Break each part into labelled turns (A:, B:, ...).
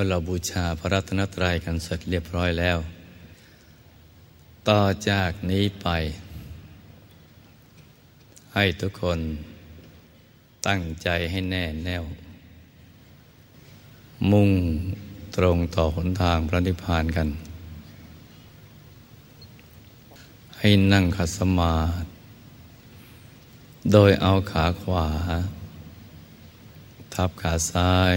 A: มื่อเราบูชาพระรัตนตรัยกันเสร็จเรียบร้อยแล้ว ต่อจากนี้ไป ให้ทุกคนตั้งใจให้แน่แน่ว มุ่งตรงต่อหนทางพระนิพพานกัน ให้นั่งขัดสมาธิโดยเอาขาขวา ทับขาซ้าย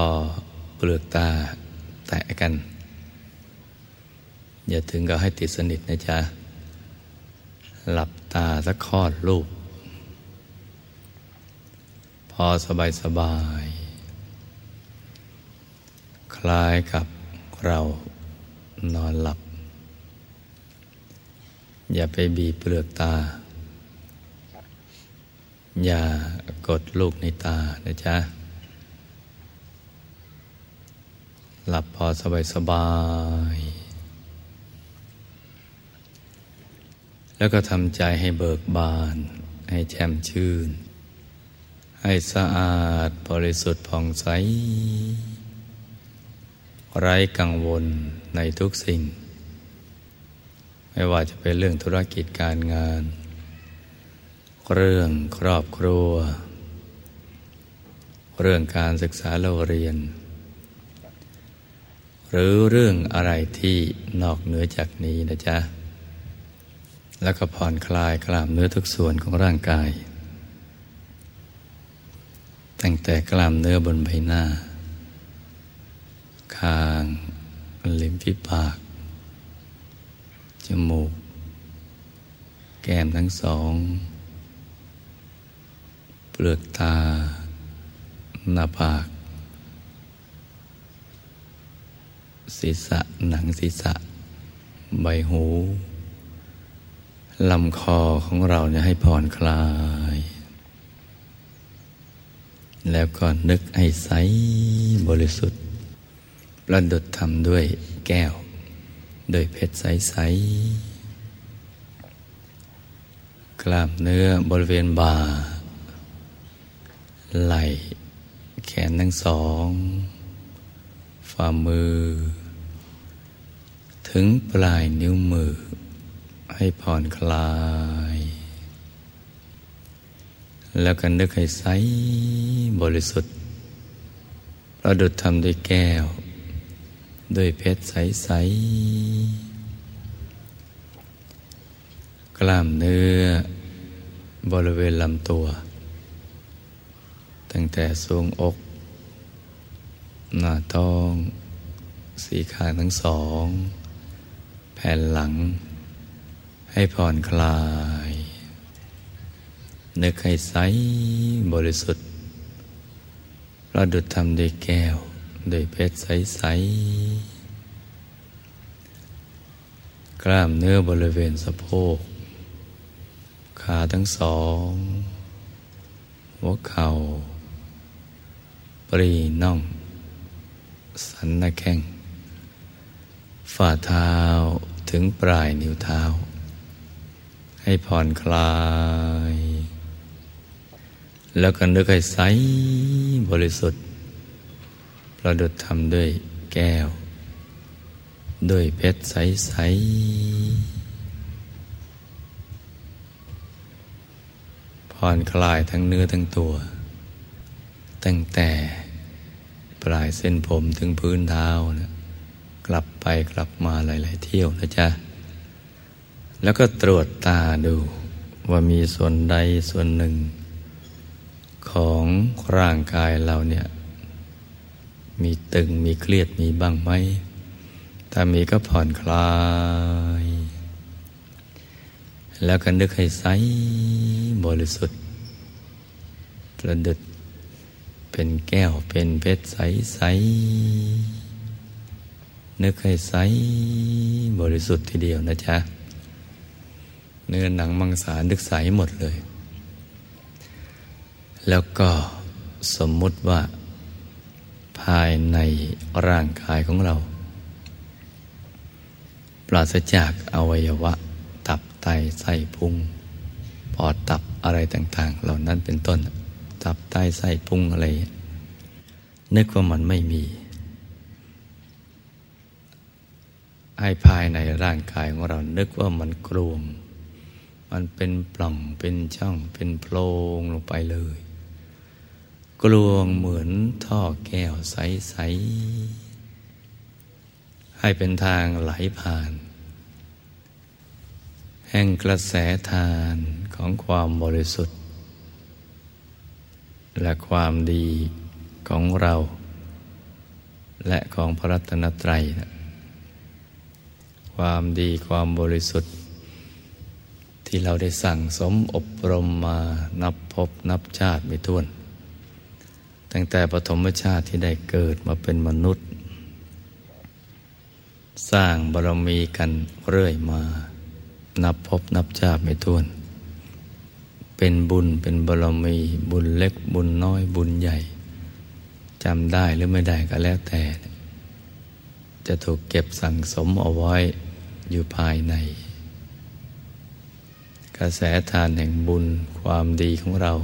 A: อเปลือกตาแตะกัน อย่าถึงกับให้ติดสนิทนะจ๊ะ หลับตาสักคอดลูก พอสบายสบาย คล้ายกับเรานอนหลับ อย่าไปบีบเปลือกตา อย่ากดลูกในตานะจ๊ะ หลับพอสบายสบาย แล้วก็ทำใจให้เบิกบาน ให้แช่มชื่น ให้สะอาดบริสุทธิ์ผ่องใส ไร้กังวลในทุกสิ่ง ไม่ว่าจะเป็นเรื่องธุรกิจการงาน เรื่องครอบครัว เรื่องการศึกษาเราเรียน หรือเรื่องอะไรที่นอกเหนือจากนี้นะจ๊ะ แล้วก็ผ่อนคลายกล้ามเนื้อทุกส่วนของร่างกาย ตั้งแต่กล้ามเนื้อบนใบหน้า คางลิ้มฝีปาก จมูก แก้มทั้งสอง เปลือกตา หน้าผาก ศีรษะหนังศีรษะ ใบหูลำคอของเราเนี่ยให้ผ่อนคลาย แล้วก็นึกให้ใสบริสุทธิ์ประดุดทำด้วยแก้ว โดยเพชรใสๆกล้ามเนื้อบริเวณบ่า ไหล่ แขนทั้งสอง ฝ่ามือ ถึงปลายนิ้วมือ ให้ผ่อนคลาย แล้วกันนึกให้ใสบริสุทธิ์ประดุดทำด้วยแก้ว ด้วยเพชรใส ๆ กล้ามเนื้อบริเวณลำตัว ตั้งแต่ทรวงอก หน้าท้อง สีขาทั้งสอง แผ่นหลัง ให้ผ่อนคลาย นึกให้ใสบริสุทธิ์ประดุจทำด้วยแก้วด้วยเพชรใส ๆ กล้ามเนื้อบริเวณสะโพก ขาทั้งสอง หัวเข่า ปรีน่อง สันนาแข้ง ฝ่าเท้าถึงปลายนิ้วเท้า ให้ผ่อนคลาย แล้วก็นึกให้ใสบริสุทธิ์ ประดุดทำด้วยแก้ว ด้วยเพชรใส ๆผ่อนคลายทั้งเนื้อทั้งตัว ตั้งแต่ปลายเส้นผมถึงพื้นเท้านะ ไปกลับมาหลาย ๆ เที่ยวนะจ๊ะ แล้วก็ตรวจตาดูว่ามีส่วนใดส่วนหนึ่ง ของร่างกายเราเนี่ย มีตึงมีเครียดมีบ้างไหมถ้ามีก็ผ่อนคลาย แล้วก็นึกให้ใสบริสุทธิ์ประดุดเป็นแก้วเป็นเพชรใส ๆ นึกให้ใสบริสุทธิ์ทีเดียวนะจ๊ะ เนื้อหนังมังสานึกใสหมดเลย แล้วก็สมมุติว่า ภายในร่างกายของเรา ปราศจากอวัยวะ ตับไตไส้พุงปอดตับอะไรต่าง ๆ เหล่านั้นเป็นต้น ตับไตไส้พุงอะไร นึกว่ามันไม่มี ให้ภายในร่างกายของเรานึกว่ามันกลวงมันเป็นปล่องเป็นช่องเป็นโพรงลงไปเลย กลวงเหมือนท่อแก้วใส ๆ ให้เป็นทางไหลผ่าน แห่งกระแสทานของความบริสุทธิ์ และความดีของเรา และของพระรัตนตรัยนะ ความดีความบริสุทธิ์ ที่เราได้สั่งสมอบรมมานับพบนับชาติไม่ถ้วน ตั้งแต่ปฐมชาติที่ได้เกิดมาเป็นมนุษย์ สร้างบารมีกันเรื่อยมา นับพบนับชาติไม่ถ้วน เป็นบุญเป็นบารมีบุญเล็กบุญน้อยบุญใหญ่จำได้หรือไม่ได้ก็แล้วแต่ จะถูกเก็บสั่งสมเอาไว้ อยู่ภายใน กระแสทานแห่งบุญความดีของเรา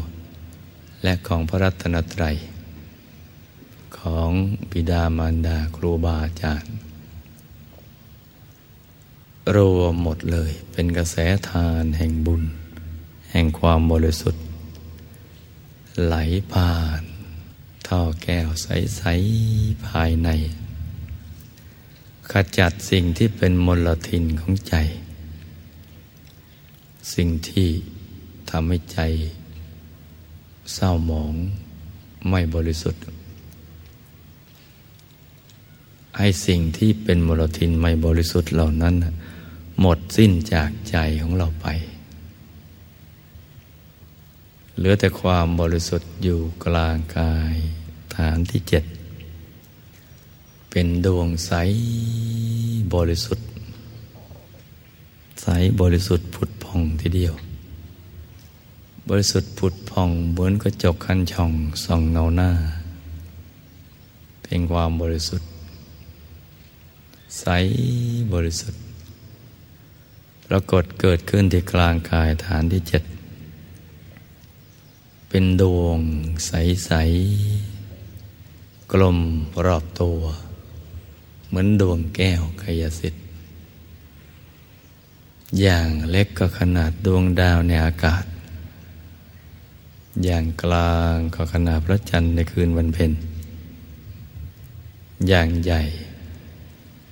A: และของพระรัตนตรัย ของบิดามารดาครูบาอาจารย์รวมหมดเลยเป็นกระแสทานแห่งบุญ แห่งความบริสุทธิ์ ไหลผ่าน ท่อแก้วใส ๆ ภายใน ขจัดสิ่งที่เป็นมลทินของใจ สิ่งที่ทำให้ใจ เศร้าหมองไม่บริสุทธิ์ให้สิ่งที่เป็นมลทินไม่บริสุทธิ์เหล่านั้น หมดสิ้นจากใจของเราไป เหลือแต่ความบริสุทธิ์อยู่กลางกาย ฐานที่เจ็ด เป็นดวงใสบริสุทธิ์ ใสบริสุทธิ์ผุดพองทีเดียว บริสุทธิ์ผุดพองเหมือนกระจกคันช่องส่องเงาหน้า เป็นความบริสุทธิ์ ใสบริสุทธิ์ปรากฏเกิดขึ้นที่กลางกายฐานที่เจ็ดเป็นดวงใส ๆ กลมรอบตัว เหมือนดวงแก้วกายสิทธิ์ อย่างเล็กก็ขนาดดวงดาวในอากาศ อย่างกลางก็ขนาดพระจันทร์ในคืนวันเพ็ญ อย่างใหญ่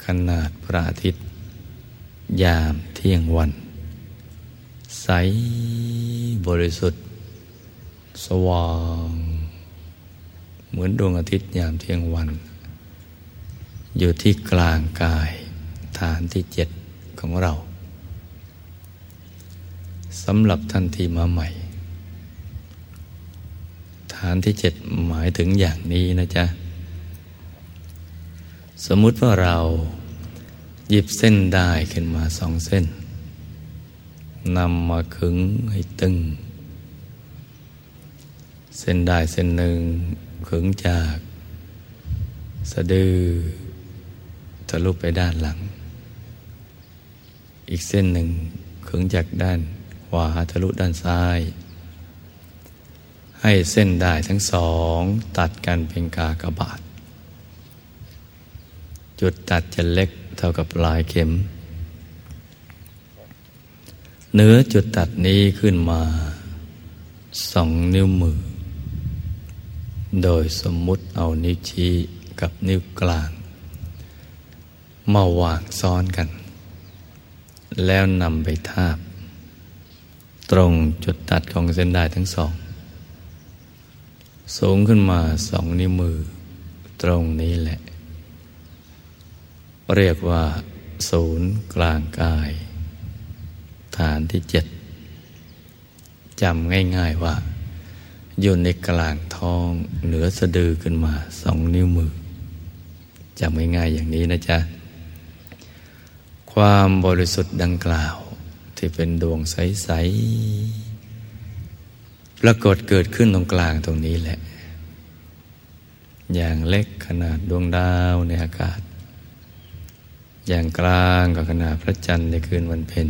A: ขนาดพระอาทิตย์ ยามเที่ยงวัน ใสบริสุทธิ์ สว่าง เหมือนดวงอาทิตย์ยามเที่ยงวัน อยู่ที่กลางกายฐานที่เจ็ดของเราสำหรับท่านที่มาใหม่ ฐานที่เจ็ดหมายถึงอย่างนี้นะจ๊ะ สมมุติว่าเราหยิบเส้นได้ขึ้นมาสองเส้นนำมาขึงให้ตึง เส้นได้เส้นหนึ่งขึงจาก สะดือ ทะลุไปด้านหลัง อีกเส้นหนึ่งขึงจากด้านขวาทะลุด้านซ้าย ให้เส้นได้ทั้งสอง ตัดกันเป็นกากบาท จุดตัดจะเล็กเท่ากับปลายเข็ม เนื้อจุดตัดนี้ขึ้นมาสองนิ้วมือ โดยสมมุติเอานิ้วชี้กับนิ้วกลาง มาวางซ้อนกัน แล้วนำไปทาบ ตรงจุดตัดของเส้นได้ทั้งสอง สูงขึ้นมาสองนิ้วมือ ตรงนี้แหละ เรียกว่า ศูนย์กลางกาย ฐานที่เจ็ดจำง่ายๆว่า อยู่ในกลางท้องเหนือสะดือขึ้นมาสองนิ้วมือจำง่ายๆอย่างนี้นะจ๊ะ ความบริสุทธิ์ดังกล่าว ที่เป็นดวงใส ๆ ปรากฏเกิดขึ้นตรงกลางตรงนี้แหละ อย่างเล็กขนาดดวงดาวในอากาศ อย่างกลางก็ขนาดพระจันทร์ในคืนวันเพ็ญ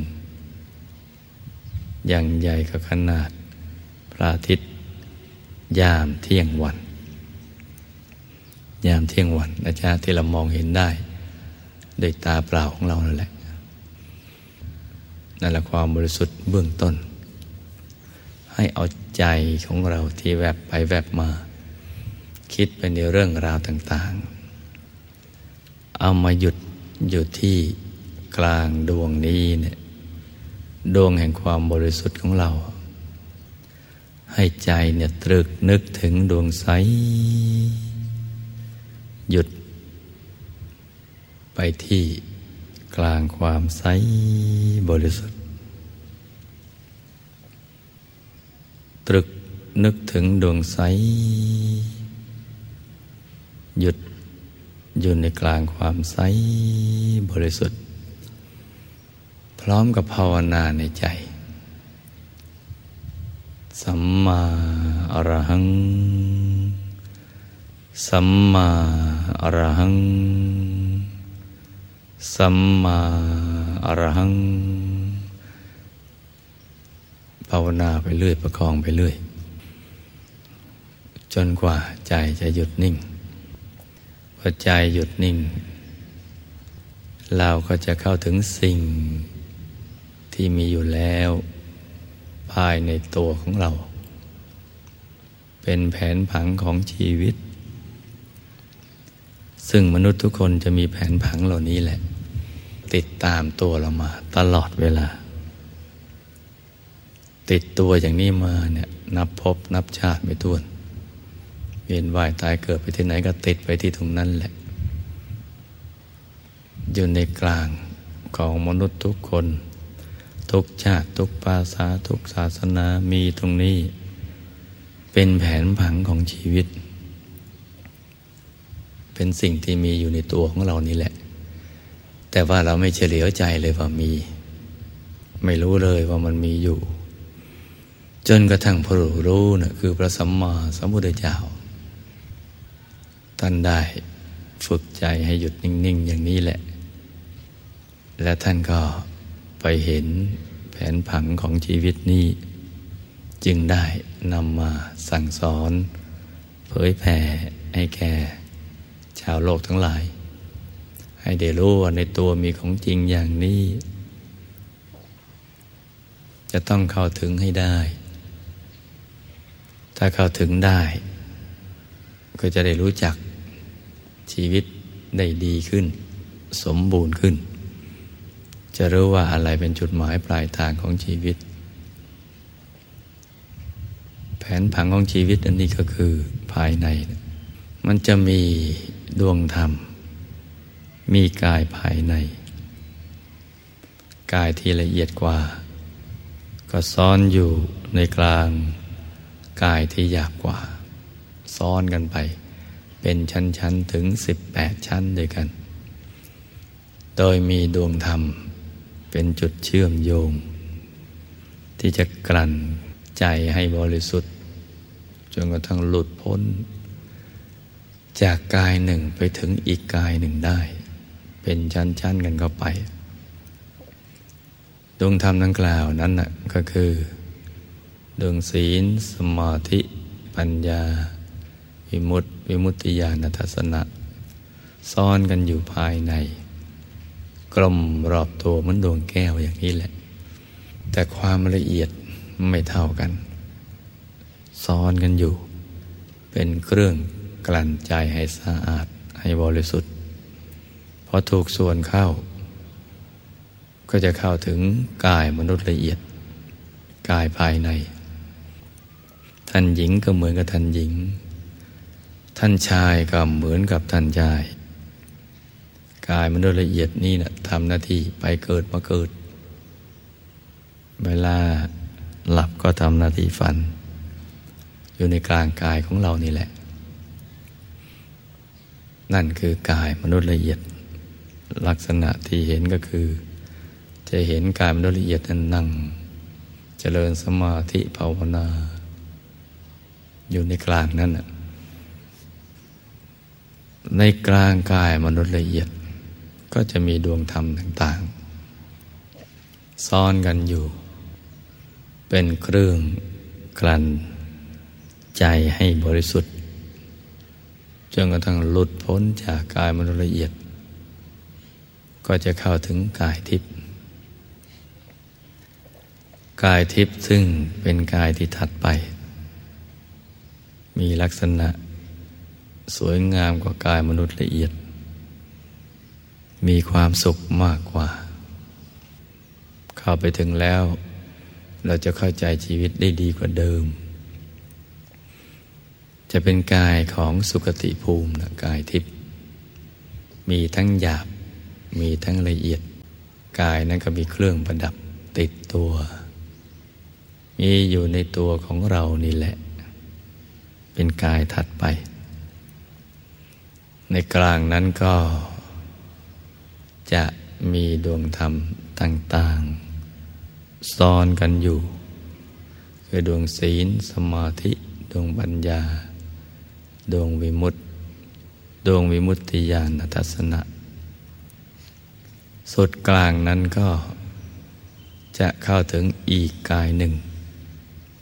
A: อย่างใหญ่ก็ขนาดพระอาทิตย์ ยามเที่ยงวัน ยามเที่ยงวันนะจ๊ะที่เรามองเห็นได้ โดยตาเปล่าของเรานั่นแหละนั่นแหละความบริสุทธิ์เบื้องต้น ให้เอาใจของเราที่แวบไปแวบมา คิดไปในเรื่องราวต่าง ๆ เอามาหยุดอยู่ที่กลางดวงนี้เนี่ยดวงแห่งความบริสุทธิ์ของเรา ให้ใจเนี่ยตรึกนึกถึงดวงใส หยุด ไปที่กลางความใสบริสุทธิ์ ตรึกนึกถึงดวงใส หยุดอยู่ในกลางความใสบริสุทธิ์ พร้อมกับภาวนาในใจ สัมมาอรหัง สัมมาอรหัง สัมมาอรหัง ภาวนาไปเรื่อย ประคองไปเรื่อย จนกว่าใจจะหยุดนิ่งพอใจหยุดนิ่ง เราก็จะเข้าถึงสิ่งที่มีอยู่แล้ว ภายในตัวของเรา เป็นแผนผังของชีวิต ซึ่งมนุษย์ทุกคนจะมีแผนผังเหล่านี้แหละ ติดตามตัวเรามา ตลอดเวลา ติดตัวอย่างนี้มาเนี่ยนับพบนับชาติไม่ท้วน เวียนว่ายตายเกิดไปที่ไหนก็ติดไปที่ตรงนั้นแหละ อยู่ในกลางของมนุษย์ทุกคน ทุกชาติทุกภาษาทุกศาสนามีตรงนี้ เป็นแผนผังของชีวิต เป็นสิ่งที่มีอยู่ในตัวของเรานี่แหละ แต่ว่าเราไม่เฉลียวใจเลยว่ามี ไม่รู้เลยว่ามันมีอยู่ จนกระทั่งพระรู้นะ่ะคือพระสัมมาสัมพุทธเจ้าท่านได้ฝึกใจให้หยุดนิ่ง ๆ อย่างนี้แหละ และท่านก็ไปเห็นแผนผังของชีวิตนี้ จึงได้นำมาสั่งสอน เผยแผ่ให้แก่ชาวโลกทั้งหลาย ให้ได้รู้ว่าในตัวมีของจริงอย่างนี้ จะต้องเข้าถึงให้ได้ ถ้าเข้าถึงได้ ก็จะได้รู้จักชีวิตได้ดีขึ้น สมบูรณ์ขึ้น จะรู้ว่าอะไรเป็นจุดหมายปลายทางของชีวิต แผนผังของชีวิตอันนี้ก็คือภายใน มันจะมีดวงธรรม มีกายภายใน กายที่ละเอียดกว่า ก็ซ้อนอยู่ในกลาง กายที่หยาบกว่า ซ้อนกันไป เป็นชั้นๆถึง 18 ชั้นด้วยกัน โดยมีดวงธรรม เป็นจุดเชื่อมโยง ที่จะกลั่นใจให้บริสุทธิ์ จนกระทั่งหลุดพ้นจากกายหนึ่งไปถึงอีกกายหนึ่งได้ เป็นชั้นๆกันเข้าไป ดวงธรรมดังกล่าวนั้นนะก็คือ ดวงศีล สมาธิ ปัญญา วิมุตติ วิมุตติญาณทัศนะ ซ่อนกันอยู่ภายใน กลมรอบตัวเหมือนดวงแก้วอย่างนี้แหละ แต่ความละเอียดไม่เท่ากัน ซ้อนกันอยู่ เป็นเครื่องกลั่นใจให้สะอาดให้บริสุทธิ์ อถูกส่วนเข้า ก็จะเข้าถึงกายมนุษย์ละเอียด กายภายใน ท่านหญิงก็เหมือนกับท่านหญิง ท่านชายก็เหมือนกับท่านชาย กายมนุษย์ละเอียดนี่นะทำหน้าที่ไปเกิดมาเกิด เวลาหลับก็ทำหน้าที่ฝัน อยู่ในกลางกายของเรานี่แหละ นั่นคือกายมนุษย์ละเอียด ลักษณะที่เห็นก็คือ จะเห็นกายมนุษย์ละเอียดนั้นนั่งเจริญสมาธิภาวนา อยู่ในกลางนั่นในกลางกายมนุษย์ละเอียด ก็จะมีดวงธรรมต่าง ๆซ้อนกันอยู่ เป็นเครื่องกลั่นใจให้บริสุทธิ์จนกระทั่งหลุดพ้นจากกายมนุษย์ละเอียด ก็จะเข้าถึงกายทิพย์กายทิพย์ซึ่งเป็นกายที่ถัดไป มีลักษณะ สวยงามกว่ากายมนุษย์ละเอียด มีความสุขมากกว่า เข้าไปถึงแล้ว เราจะเข้าใจชีวิตได้ดีกว่าเดิม จะเป็นกายของสุขติภูมินะกายทิพย์มีทั้งหยาบ มีทั้งละเอียด กายนั้นก็มีเครื่องประดับติดตัว มีอยู่ในตัวของเรานี่แหละ เป็นกายถัดไป ในกลางนั้นก็ จะมีดวงธรรมต่างๆซ้อนกันอยู่ คือดวงศีล สมาธิ ดวงปัญญา ดวงวิมุตติ ดวงวิมุตติญาณทัศนะ สุดกลางนั้นก็จะเข้าถึงอีกกายหนึ่ง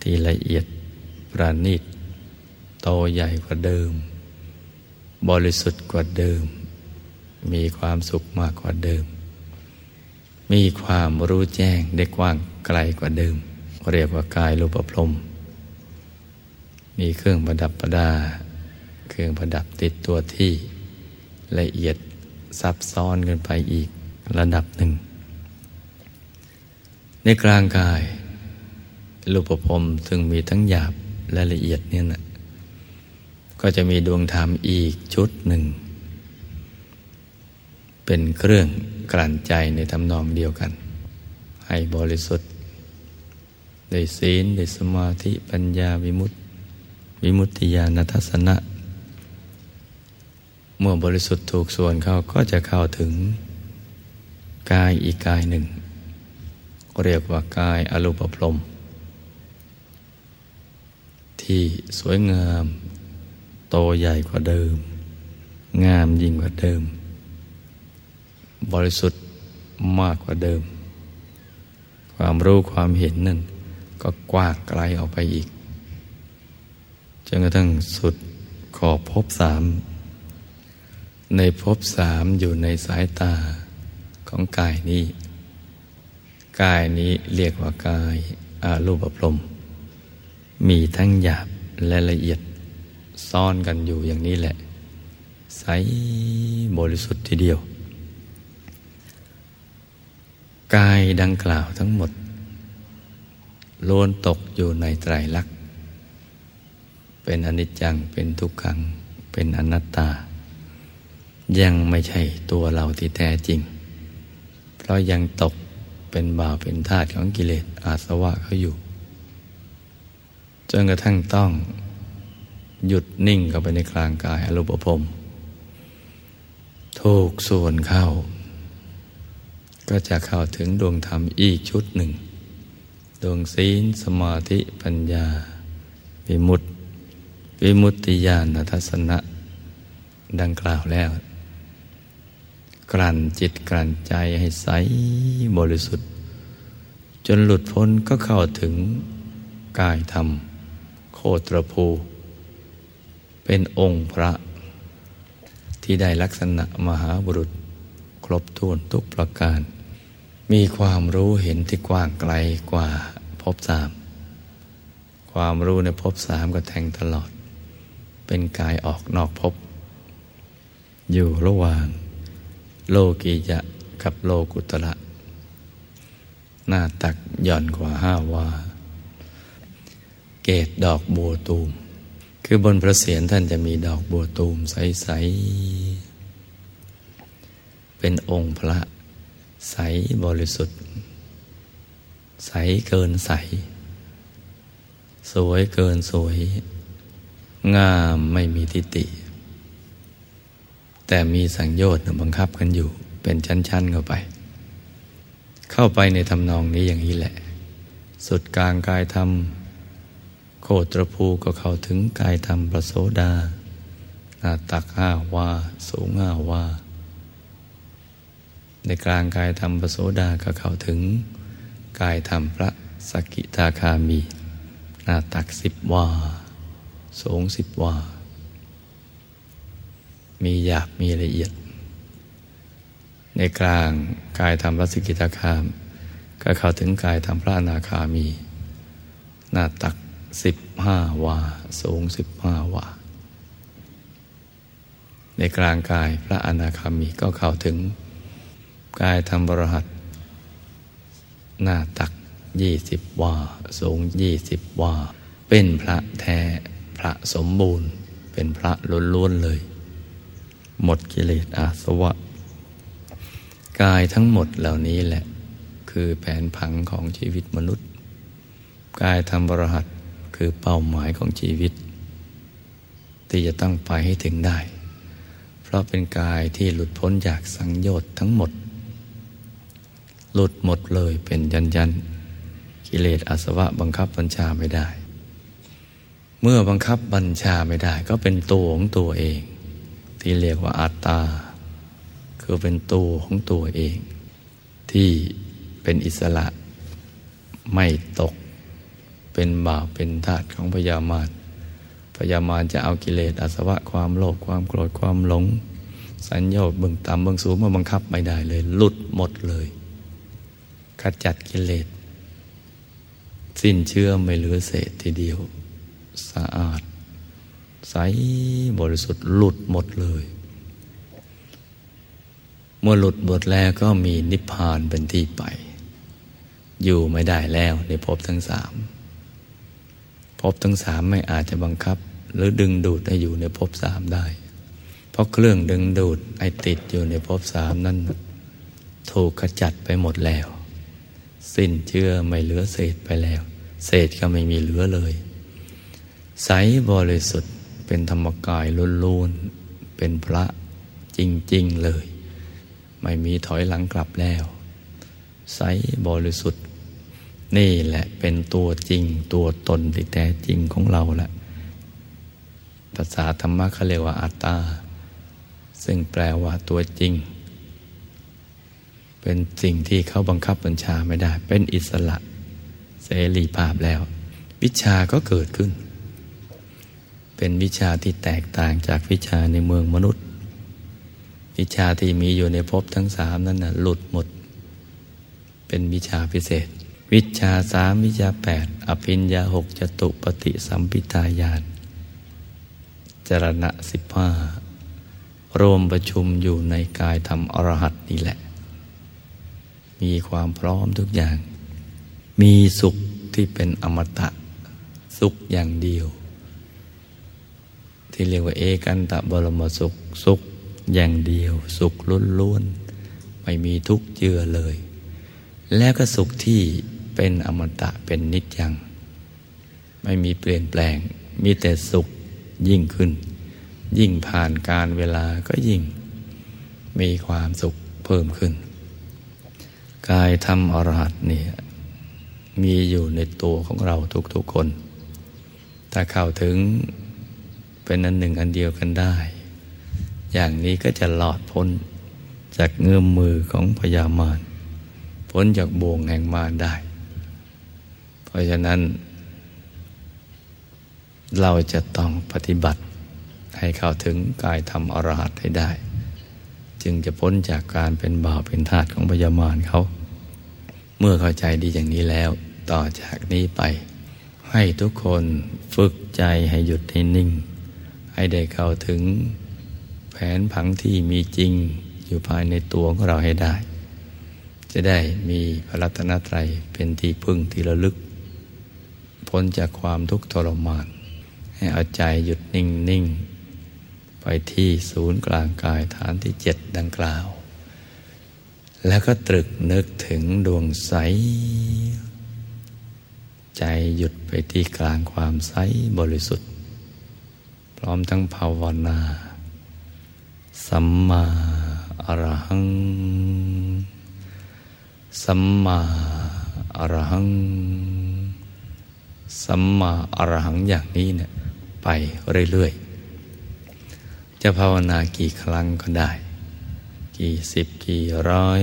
A: ที่ละเอียดประณีตโตใหญ่กว่าเดิม บริสุทธิ์กว่าเดิม มีความสุขมากกว่าเดิม มีความรู้แจ้งได้กว้างไกลกว่าเดิม เรียกว่ากายรูปพรมมีเครื่องประดับประดา เครื่องประดับติดตัวที่ละเอียดซับซ้อนกันไปอีก ระดับหนึ่ง ในกลางกาย รูปพรมซึ่งมีทั้งหยาบและละเอียดเนี่ยนะก็จะมีดวงธรรมอีกชุดหนึ่ง เป็นเครื่องกลั่นใจในทำนองเดียวกัน ให้บริสุทธิ์ได้ศีลได้สมาธิปัญญาวิมุตติ วิมุตติญาณทัศนะ เมื่อบริสุทธิ์ถูกส่วนเข้าก็จะเข้าถึง กายอีกกายหนึ่ง เรียกว่ากายอรูปพรม ที่สวยงาม โตใหญ่กว่าเดิม งามยิ่งกว่าเดิม บริสุทธิ์มากกว่าเดิม ความรู้ความเห็นนั่น ก็กว้างไกลออกไปอีกจนกระทั่งสุดขอบพบสามในพบสามอยู่ในสายตา ของกายนี้ กายนี้เรียกว่ากายอารูปพรม มีทั้งหยาบและละเอียดซ่อนกันอยู่อย่างนี้แหละ ใสบริสุทธิ์ทีเดียว กายดังกล่าวทั้งหมดล้วนตกอยู่ในไตรลักษณ์ เป็นอนิจจัง เป็นทุกขัง เป็นอนัตตา ยังไม่ใช่ตัวเราที่แท้จริง เรายังตกเป็นบ่าวเป็นทาสของกิเลสอาสวะเขาอยู่ จนกระทั่งต้องหยุดนิ่งเข้าไปในกลางกายอรูปภพถูกส่วนเข้า ก็จะเข้าถึงดวงธรรมอีกชุดหนึ่ง ดวงศีลสมาธิปัญญา วิมุตติวิมุตติญาณทัศนะ ดังกล่าวแล้ว กลั่นจิตกลั่นใจให้ใสบริสุทธิ์ จนหลุดพ้นก็เข้าถึงกายธรรม โคตรภู เป็นองค์พระ ที่ได้ลักษณะมหาบุรุษ ครบถ้วนทุกประการ มีความรู้เห็นที่กว้างไกลกว่าภพสาม ความรู้ในภพสามก็แทงตลอด เป็นกายออกนอกภพอยู่ระหว่าง โลกียะกับโลกุตระหน้าตักหย่อนกว่าห้าวา เกตดอกบัวตูม คือบนพระเศียรท่านจะมีดอกบัวตูมใส ๆ เป็นองค์พระ ใสบริสุทธิ์ ใสเกินใส สวยเกินสวย งามไม่มีทิฏฐิ แต่มีสังโยชน์บังคับกันอยู่เป็นชั้นๆเข้าไป เข้าไปในทำนองนี้อย่างนี้แหละ สุดกลางกายธรรม โคตรภูก็เข้าถึงกายธรรมประโสดาหน้าตักห้าวาสูงห้าวาในกลางกายธรรมประโสดาก็เข้าถึง กายธรรมพระสกิทาคามี หน้าตักสิบวาสูงสิบวา มีหยาบมีละเอียด ในกลางกายธรรมรัสกิตาคาม ก็เข้าถึงกายธรรมพระอนาคามี หน้าตักสิบห้าวา สูงสิบห้าวา ในกลางกายพระอนาคามีก็เข้าถึงกายธรรมบรหัตหน้าตักยี่สิบวา สูงยี่สิบวา เป็นพระแท้พระสมบูรณ์ เป็นพระล้วนๆเลย หมดกิเลสอาสวะ กายทั้งหมดเหล่านี้แหละ คือแผนผังของชีวิตมนุษย์ กายธรรมบรหัสคือเป้าหมายของชีวิต ที่จะต้องไปให้ถึงได้ เพราะเป็นกายที่หลุดพ้นจากสังโยชน์ทั้งหมด หลุดหมดเลยเป็นยันยันกิเลสอาสวะบังคับบัญชาไม่ได้ เมื่อบังคับบัญชาไม่ได้ ก็เป็นตัวของตัวเอง ที่เรียกว่าอัตตา คือเป็นตัวของตัวเอง ที่เป็นอิสระไม่ตก เป็นบาปเป็นทาตของพยามารพยามารจะเอากิเลสอาสวะความโลภความโกรธความหลง สัญญาเบื้องต่ำเบื้องสูงมาบังคับไม่ได้เลย หลุดหมดเลยขจัดกิเลส สิ้นเชื่อไม่เหลือเศษทีเดียว สะอาด ใสบริสุทธิ์หลุดหมดเลย เมื่อหลุดหมดแล้วก็มีนิพพานเป็นที่ไป อยู่ไม่ได้แล้วในภพทั้งสามภพทั้งสามไม่อาจจะบังคับ หรือดึงดูดให้อยู่ในภพสามได้ เพราะเครื่องดึงดูดไอติดอยู่ในภพสามนั้นถูกขจัดไปหมดแล้ว สิ้นเชื่อไม่เหลือเศษไปแล้ว เศษก็ไม่มีเหลือเลย ใสบริสุทธิ์ เป็นธรรมกายล้วนๆเป็นพระจริงๆเลย ไม่มีถอยหลังกลับแล้วใสบริสุทธิ์ นี่แหละเป็นตัวจริงตัวตนที่แท้จริงของเราแหละภาษาธรรมะเขาเรียกว่าอัตตา ซึ่งแปลว่าตัวจริง เป็นสิ่งที่เขาบังคับบัญชาไม่ได้ เป็นอิสระเสรีภาพแล้ว วิชาก็เกิดขึ้น เป็นวิชาที่แตกต่างจากวิชาในเมืองมนุษย์ วิชาที่มีอยู่ในภพทั้งสามนั้นนะหลุดหมด เป็นวิชาพิเศษ วิชาสามวิชาแปดอภิญญาหกจตุปฏิสัมพิทายานจรณะสิบห้ารวมประชุมอยู่ในกายธรรมอรหัตนี่แหละ มีความพร้อมทุกอย่าง มีสุขที่เป็นอมตะ สุขอย่างเดียว ที่เรียกว่าเอกันตะบรมสุขสุขอย่างเดียว สุขล้นล้วนไม่มีทุกข์เจือเลย แล้วก็สุขที่เป็นอมตะเป็นนิจจัง ไม่มีเปลี่ยนแปลง มีแต่สุขยิ่งขึ้น ยิ่งผ่านการเวลาก็ยิ่ง มีความสุขเพิ่มขึ้น กายธรรมอรหัตเนี่ยมีอยู่ในตัวของเราทุกๆคน ถ้าเข้าถึง เป็นอันหนึ่งอันเดียวกันได้ อย่างนี้ก็จะหลอดพ้นจากเงื้อมมือของพญามารพ้นจากบ่วงแห่งมารได้ เพราะฉะนั้น เราจะต้องปฏิบัติให้เข้าถึงกายธรรมอรหัตให้ได้ จึงจะพ้นจากการเป็นบ่าวเป็นทาสของพญามารเขา เมื่อเข้าใจดีอย่างนี้แล้ว ต่อจากนี้ไป ให้ทุกคนฝึกใจให้หยุดให้นิ่ง ให้ได้เข้าถึงแผนผังที่มีจริงอยู่ภายในตัวของเราให้ได้ จะได้มีพระรัตนตรัยเป็นที่พึ่งที่ระลึก พ้นจากความทุกข์ทรมาน ให้เอาใจหยุดนิ่งนิ่งไปที่ศูนย์กลางกายฐานที่เจ็ดดังกล่าว แล้วก็ตรึกนึกถึงดวงใส ใจหยุดไปที่กลางความใสบริสุทธิ์ พร้อมทั้งภาวนา สัมมาอรหัง สัมมาอรหัง สัมมาอรหังอย่างนี้เนี่ยไปเรื่อยๆ จะภาวนากี่ครั้งก็ได้ กี่สิบกี่ร้อย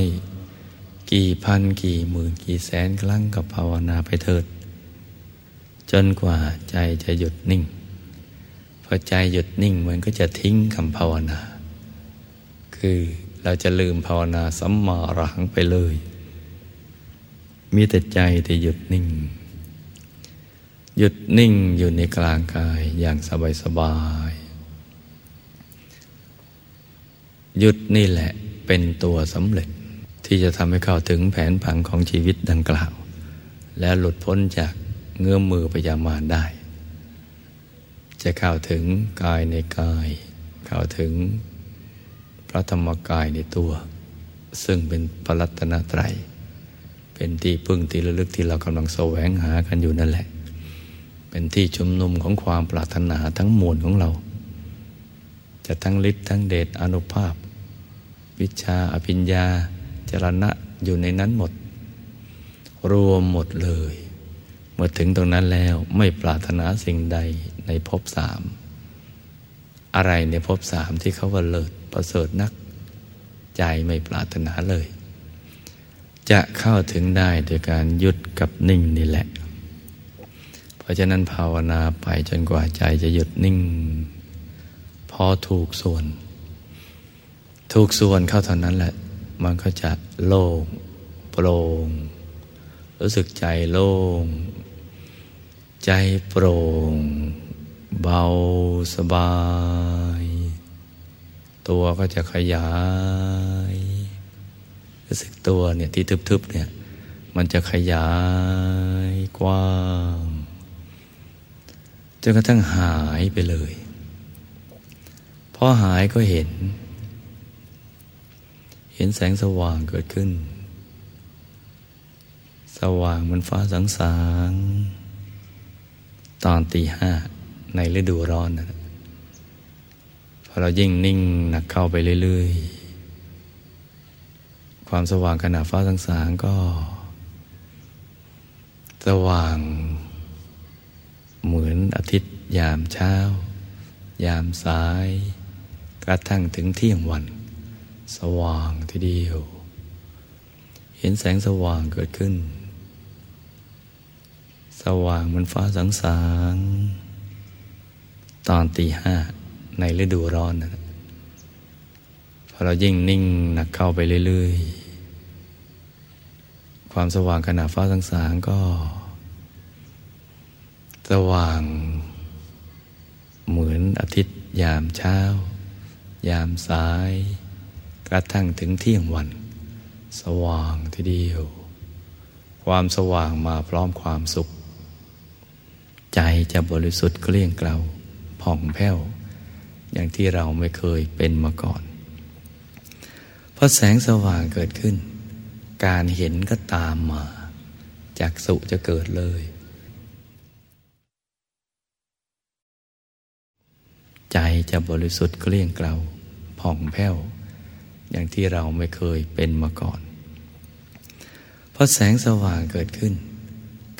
A: กี่พันกี่หมื่นกี่แสนครั้งก็ภาวนาไปเถิด จนกว่าใจจะหยุดนิ่ง พอใจหยุดนิ่งมันก็จะทิ้งคำภาวนา คือเราจะลืมภาวนาสัมมาอรหังไปเลย มีแต่ใจที่หยุดนิ่ง หยุดนิ่งอยู่ในกลางกายอย่างสบายสบายหยุดนี่แหละเป็นตัวสำเร็จที่จะทำให้เข้าถึงแผนผังของชีวิตดังกล่าว และหลุดพ้นจากเงื้อมมือพยามารได้ จะเข้าถึงกายในกาย เข้าถึงพระธรรมกายในตัว ซึ่งเป็นพระรัตนตรัย เป็นที่พึ่งที่ระลึกที่เรากำลังแสวงหากันอยู่นั่นแหละ เป็นที่ชุมนุมของความปรารถนาทั้งมวลของเรา จะทั้งฤทธิ์ทั้งเดชอนุภาพ วิชาอภิญญาจรณะอยู่ในนั้นหมด รวมหมดเลย เมื่อถึงตรงนั้นแล้วไม่ปรารถนาสิ่งใด ในภพสามอะไรในภพสามที่เขาว่าเลิศประเสริฐนัก ใจไม่ปรารถนาเลย จะเข้าถึงได้โดยการหยุดกับนิ่งนี่แหละ เพราะฉะนั้นภาวนาไปจนกว่าใจจะหยุดนิ่ง พอถูกส่วน ถูกส่วนเข้าเท่านั้นแหละ มันก็จะโล่งโปร่งรู้สึกใจโล่ง ใจโปร่ง เบาสบาย ตัวก็จะขยาย รู้สึกตัวเนี่ยที่ทึบๆเนี่ยมันจะขยายกว้างจนกระทั่งหายไปเลยพอหายก็เห็น เห็นแสงสว่างเกิดขึ้น สว่างมันฟ้าสังสาง ตอนตีห้า ในฤดูร้อนนะพอเรายิ่งนิ่งหนักเข้าไปเรื่อยๆ ความสว่างขณะฟ้าสังสางก็ สว่างเหมือนอาทิตย์ยามเช้า ยามสาย กระทั่งถึงเที่ยงวัน สว่างทีเดียว เห็นแสงสว่างเกิดขึ้น สว่างมันฟ้าสังสาง ตอนตีห้าในฤดูร้อนนะพอเรายิ่งนิ่งหนักเข้าไปเรื่อย ๆ ความสว่างขณะฟ้าสังสางก็ สว่างเหมือนอาทิตย์ยามเช้า ยามสาย กระทั่งถึงเที่ยงวัน สว่างทีเดียว ความสว่างมาพร้อมความสุข ใจจะบริสุทธิ์เกลี้ยงเกลา ผ่องแผ้ว อย่างที่เราไม่เคยเป็นมาก่อนพอแสงสว่างเกิดขึ้น การเห็นก็ตามมา จากสุจะเกิดเลย ใจจะบริสุทธิ์เกลี้ยงเกลาผ่องแผ้ว อย่างที่เราไม่เคยเป็นมาก่อนพอแสงสว่างเกิดขึ้น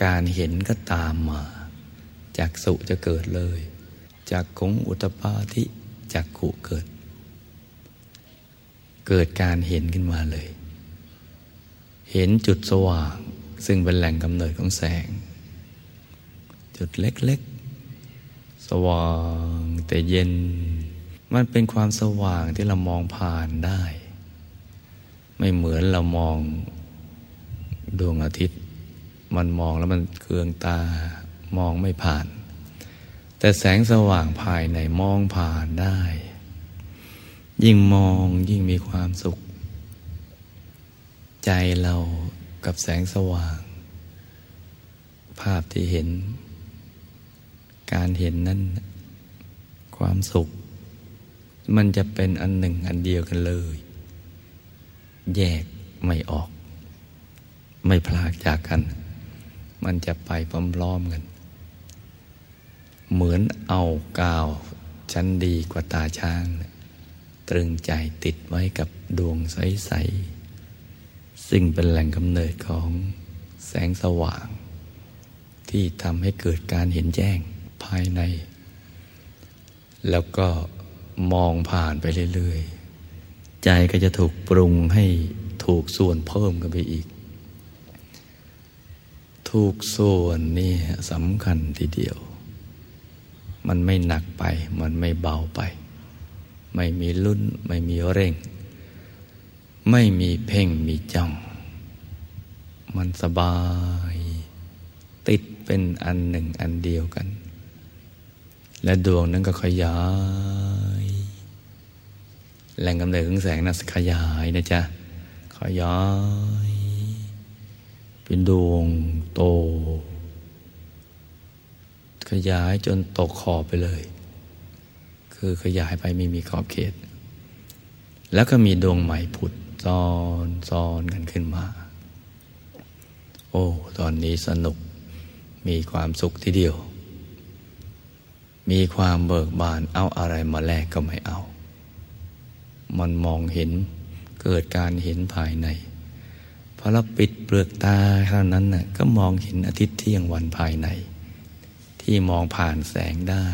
A: การเห็นก็ตามมาจากสุจะเกิดเลย จากคงอุตปาทิจากขุเกิด เกิดการเห็นขึ้นมาเลย เห็นจุดสว่าง ซึ่งเป็นแหล่งกำเนิดของแสง จุดเล็กๆ สว่างแต่เย็น มันเป็นความสว่างที่เรามองผ่านได้ ไม่เหมือนเรามองดวงอาทิตย์ มันมองแล้วมันเคืองตามองไม่ผ่าน แต่แสงสว่างภายในมองผ่านได้ ยิ่งมองยิ่งมีความสุข ใจเรากับแสงสว่าง ภาพที่เห็น การเห็นนั้นความสุข มันจะเป็นอันหนึ่งอันเดียวกันเลย แยกไม่ออก ไม่พลากจากกัน มันจะไปพร้อมๆกัน เหมือนเอากาว ชั้นดีกว่าตาช้าง ตรึงใจติดไว้กับดวงใส ๆ ซึ่งเป็นแหล่งกำเนิดของแสงสว่าง ที่ทำให้เกิดการเห็นแจ้งภายใน แล้วก็มองผ่านไปเรื่อย ๆ ใจก็จะถูกปรุงให้ถูกส่วนเพิ่มกันไปอีก ถูกส่วนนี่สำคัญทีเดียว มันไม่หนักไป มันไม่เบาไป ไม่มีลุ้น ไม่มีเร่ง ไม่มีเพ่งมีจ้อง มันสบาย ติดเป็นอันหนึ่งอันเดียวกัน และดวงนั้นก็ขยาย แหล่งกำเนิดของแสงนั้นขยายนะจ๊ะ ขยาย เป็นดวงโต ขยายจนตกขอบไปเลย คือขยายไปไม่มีขอบเขต แล้วก็มีดวงใหม่ผุดซ้อนซ้อนกันขึ้นมา โอ้ ตอนนี้สนุก มีความสุขทีเดียว มีความเบิกบานเอาอะไรมาแลกก็ไม่เอา มันมองเห็นเกิดการเห็นภายในพอเราปิดเปลือกตาเท่านั้นน่ะก็มองเห็นอาทิตย์เที่ยงวันภายใน ที่มองผ่านแสงได้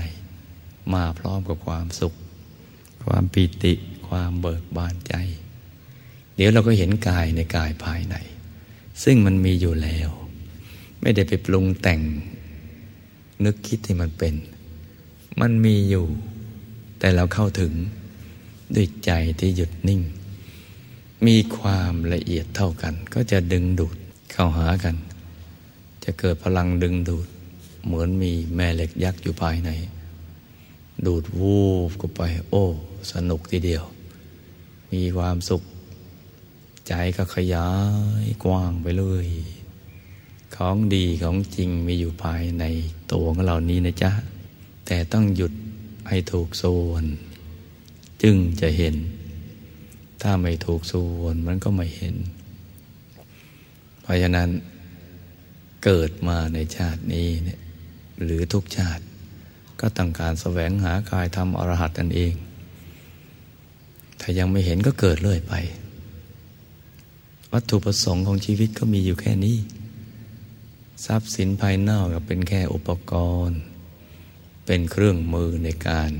A: มาพร้อมกับความสุข ความปิติ ความเบิกบานใจ เดี๋ยวเราก็เห็นกายในกายภายใน ซึ่งมันมีอยู่แล้ว ไม่ได้ไปปรุงแต่ง นึกคิดให้มันเป็น มันมีอยู่ แต่เราเข้าถึงด้วยใจที่หยุดนิ่ง มีความละเอียดเท่ากัน ก็จะดึงดูดเข้าหากัน จะเกิดพลังดึงดูด เหมือนมีแม่เหล็กยักษ์อยู่ภายใน ดูดวูบก็ไป โอ้ สนุกทีเดียว มีความสุข ใจก็ขยายกว้างไปเลย ของดีของจริงมีอยู่ภายในตัวของเรานี้นะจ๊ะ แต่ต้องหยุดให้ถูกส่วน จึงจะเห็น ถ้าไม่ถูกส่วนมันก็ไม่เห็น เพราะฉะนั้นเกิดมาในชาตินี้เนี่ย หรือทุกชาติ ก็ต้องการแสวงหากายทำอรหัตนั่นเอง ถ้ายังไม่เห็นก็เกิดเรื่อยไป วัตถุประสงค์ของชีวิตก็มีอยู่แค่นี้ ทรัพย์สินภายนอกก็เป็นแค่อุปกรณ์ เป็นเครื่องมือในการ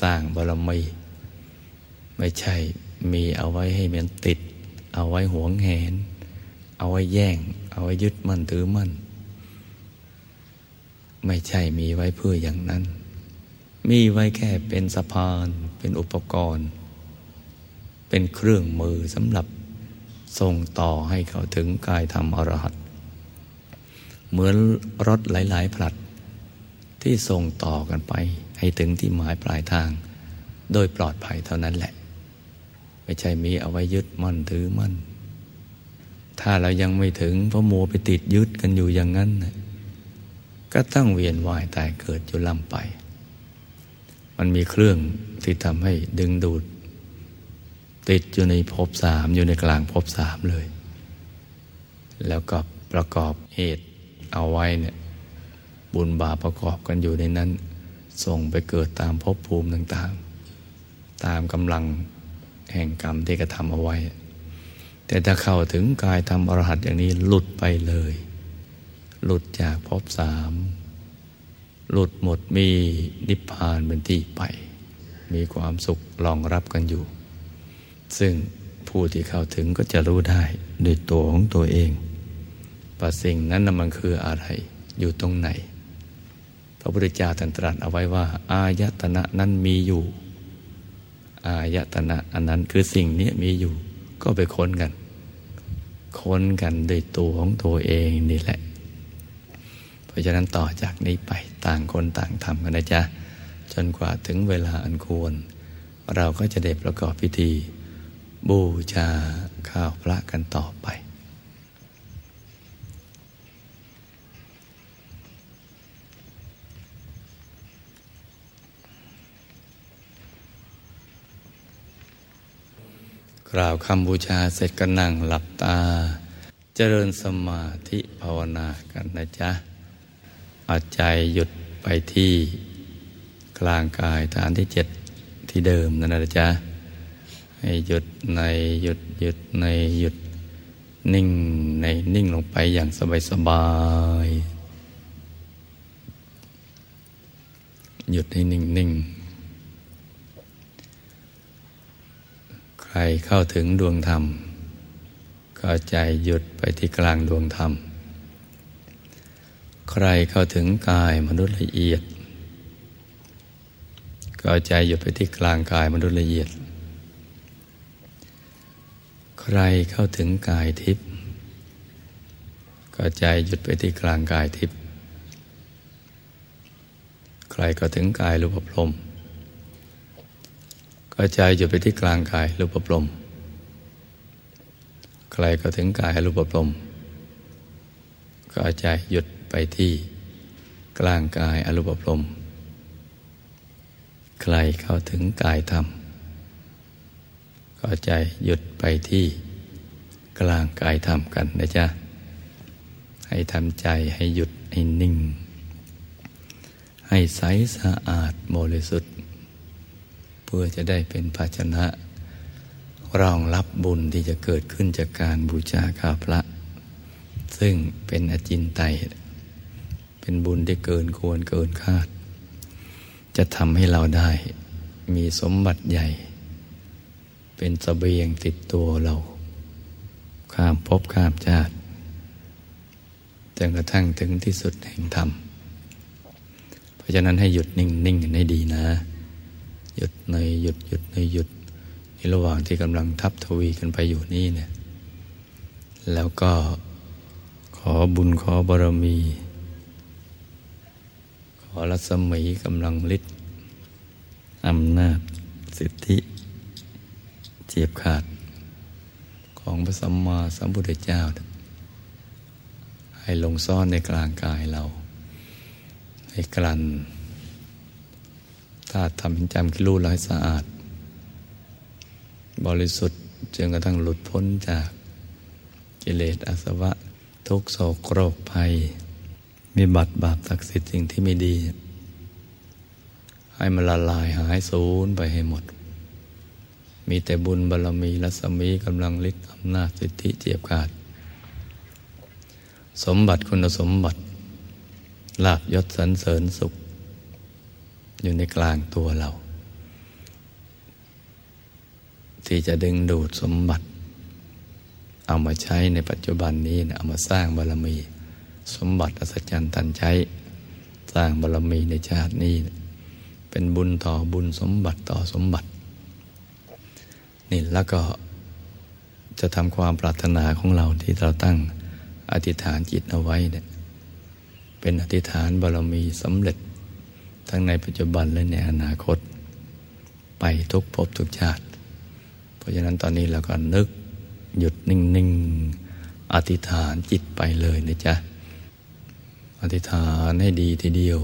A: สร้างบารมี ไม่ใช่มีเอาไว้ให้มันติด เอาไว้หวงแหน เอาไว้แย่ง เอาไว้ยึดมั่นถือมั่น ไม่ใช่มีไว้เพื่ออย่างนั้น มีไว้แค่เป็นสะพาน เป็นอุปกรณ์ เป็นเครื่องมือสำหรับส่งต่อให้เขาถึงกายธรรมอรหัตเหมือนรถหลาย ๆ ผลัด ที่ส่งต่อกันไป ให้ถึงที่หมายปลายทาง โดยปลอดภัยเท่านั้นแหละ ไม่ใช่มีเอาไว้ยึดมั่นถือมั่น ถ้าเรายังไม่ถึงเพราะมัวไปติดยึดกันอยู่อย่างนั้น ก็ต้องเวียนว่ายตายเกิดอยู่ล่ำไป มันมีเครื่องที่ทำให้ดึงดูด ติดอยู่ในภพสามอยู่ในกลางภพสามเลย แล้วก็ประกอบเหตุเอาไว้เนี่ยบุญบาปประกอบกันอยู่ในนั้น ส่งไปเกิดตามภพภูมิต่างๆ ตามกำลังแห่งกรรมที่กระทำเอาไว้ แต่ถ้าเข้าถึงกายทำอรหัตอย่างนี้หลุดไปเลย หลุดจากภพสาม หลุดหมดมีนิพพานเป็นที่ไป มีความสุขรองรับกันอยู่ ซึ่งผู้ที่เข้าถึงก็จะรู้ได้ด้วยตัวของตัวเองว่าสิ่งนั้นมันคืออะไรอยู่ตรงไหน พระพุทธเจ้าตรัสเอาไว้ว่า อายตนะนั้นมีอยู่ อายตนะอันนั้นคือสิ่งนี้มีอยู่ ก็ไปค้นกัน ค้นกันด้วยตัวของตัวเองนี่แหละ ราะฉะนั้นต่อจากนี้ไปต่างคนต่างทำกันนะจ๊ะ จนกว่าถึงเวลาอันควร เราก็จะได้ประกอบพิธี บูชาข้าวพระกันต่อไปกล่าวคำบูชาเสร็จก็นั่งหลับตา เจริญสมาธิภาวนากันนะจ๊ะ เอาใจหยุดไปที่กลางกายฐานที่เจ็ดที่เดิมนั่นนะจ๊ะให้หยุดในหยุดหยุดในหยุดนิ่งในนิ่งลงไปอย่างสบายสบายหยุดให้นิ่งนิ่งใครเข้าถึงดวงธรรม ก็ใจหยุดไปที่กลางดวงธรรม ใครเข้าถึงกายมนุษย์ละเอียด ก็ใจหยุดไปที่กลางกายมนุษย์ละเอียด ใครเข้าถึงกายทิพย์ก็ใจหยุดไปที่กลางกายทิพย์ใครก็ถึงกายรูปพรมก็ใจหยุดไปที่กลางกายรูปพรมใครก็ถึงกายรูปพรมก็ใจหยุด ไปที่กลางกายอรูปพรมใครเข้าถึงกายธรรมก็ใจหยุดไปที่กลางกายธรรมกันนะจ๊ะ ให้ทำใจให้หยุดให้นิ่ง ให้ใสสะอาดบริสุทธิ์ เพื่อจะได้เป็นภาชนะ รองรับบุญที่จะเกิดขึ้นจากการบูชาข้าพระ ซึ่งเป็นอจินไตย เป็นบุญที่เกินควรเกินคาด จะทำให้เราได้มีสมบัติใหญ่ เป็นสเสบียงติดตัวเรา ข้ามภพข้ามชาติจนกระทั่งถึงที่สุดแห่งธรรม เพราะฉะนั้นให้หยุดนิ่งนิ่งกันให้ดีนะ หยุดในหยุดหยุดในหยุดในระหว่างที่กำลังทับทวีกันไปอยู่นี่เนี่ย แล้วก็ขอบุญขอบารมี อรัศมีกำลังฤทธิ์อำนาจสิทธิ เจียบขาด ของพระสัมมาสัมพุทธเจ้า ให้ลงซ่อนในกลางกายเรา ให้กลั่นธาตุทำเป็นจำคิรู้ร้อยสะอาด บริสุทธิ์จนกระทั่งหลุดพ้นจากกิเลสอาสวะทุกโศกโรคภัย มีบัตรบาปศักดิ์สิทธิ์สิ่งที่ไม่ดี ให้มันละลายหายสูญไปให้หมด มีแต่บุญบารรมีรัศมีกำลังฤทธิ์อำนาจสิทธิเจียบขาด สมบัติคุณสมบัติลาบยศสรรเสริญสุข อยู่ในกลางตัวเรา ที่จะดึงดูดสมบัติ เอามาใช้ในปัจจุบันนี้นะเอามาสร้างบารมี สมบัติอัศจรรย์ตันใช้สร้างบารมีในชาตินี้ เป็นบุญต่อบุญสมบัติต่อสมบัติ นี่แล้วก็จะทำความปรารถนาของเราที่เราตั้งอธิษฐานจิตเอาไว้เนี่ยเป็นอธิษฐานบารมีสำเร็จ ทั้งในปัจจุบันและในอนาคต ไปทุกภพทุกชาติ เพราะฉะนั้นตอนนี้เราก็นึกหยุดนิ่ง ๆ อธิษฐานจิตไปเลยนะจ๊ะ อธิษฐานให้ดีทีเดียว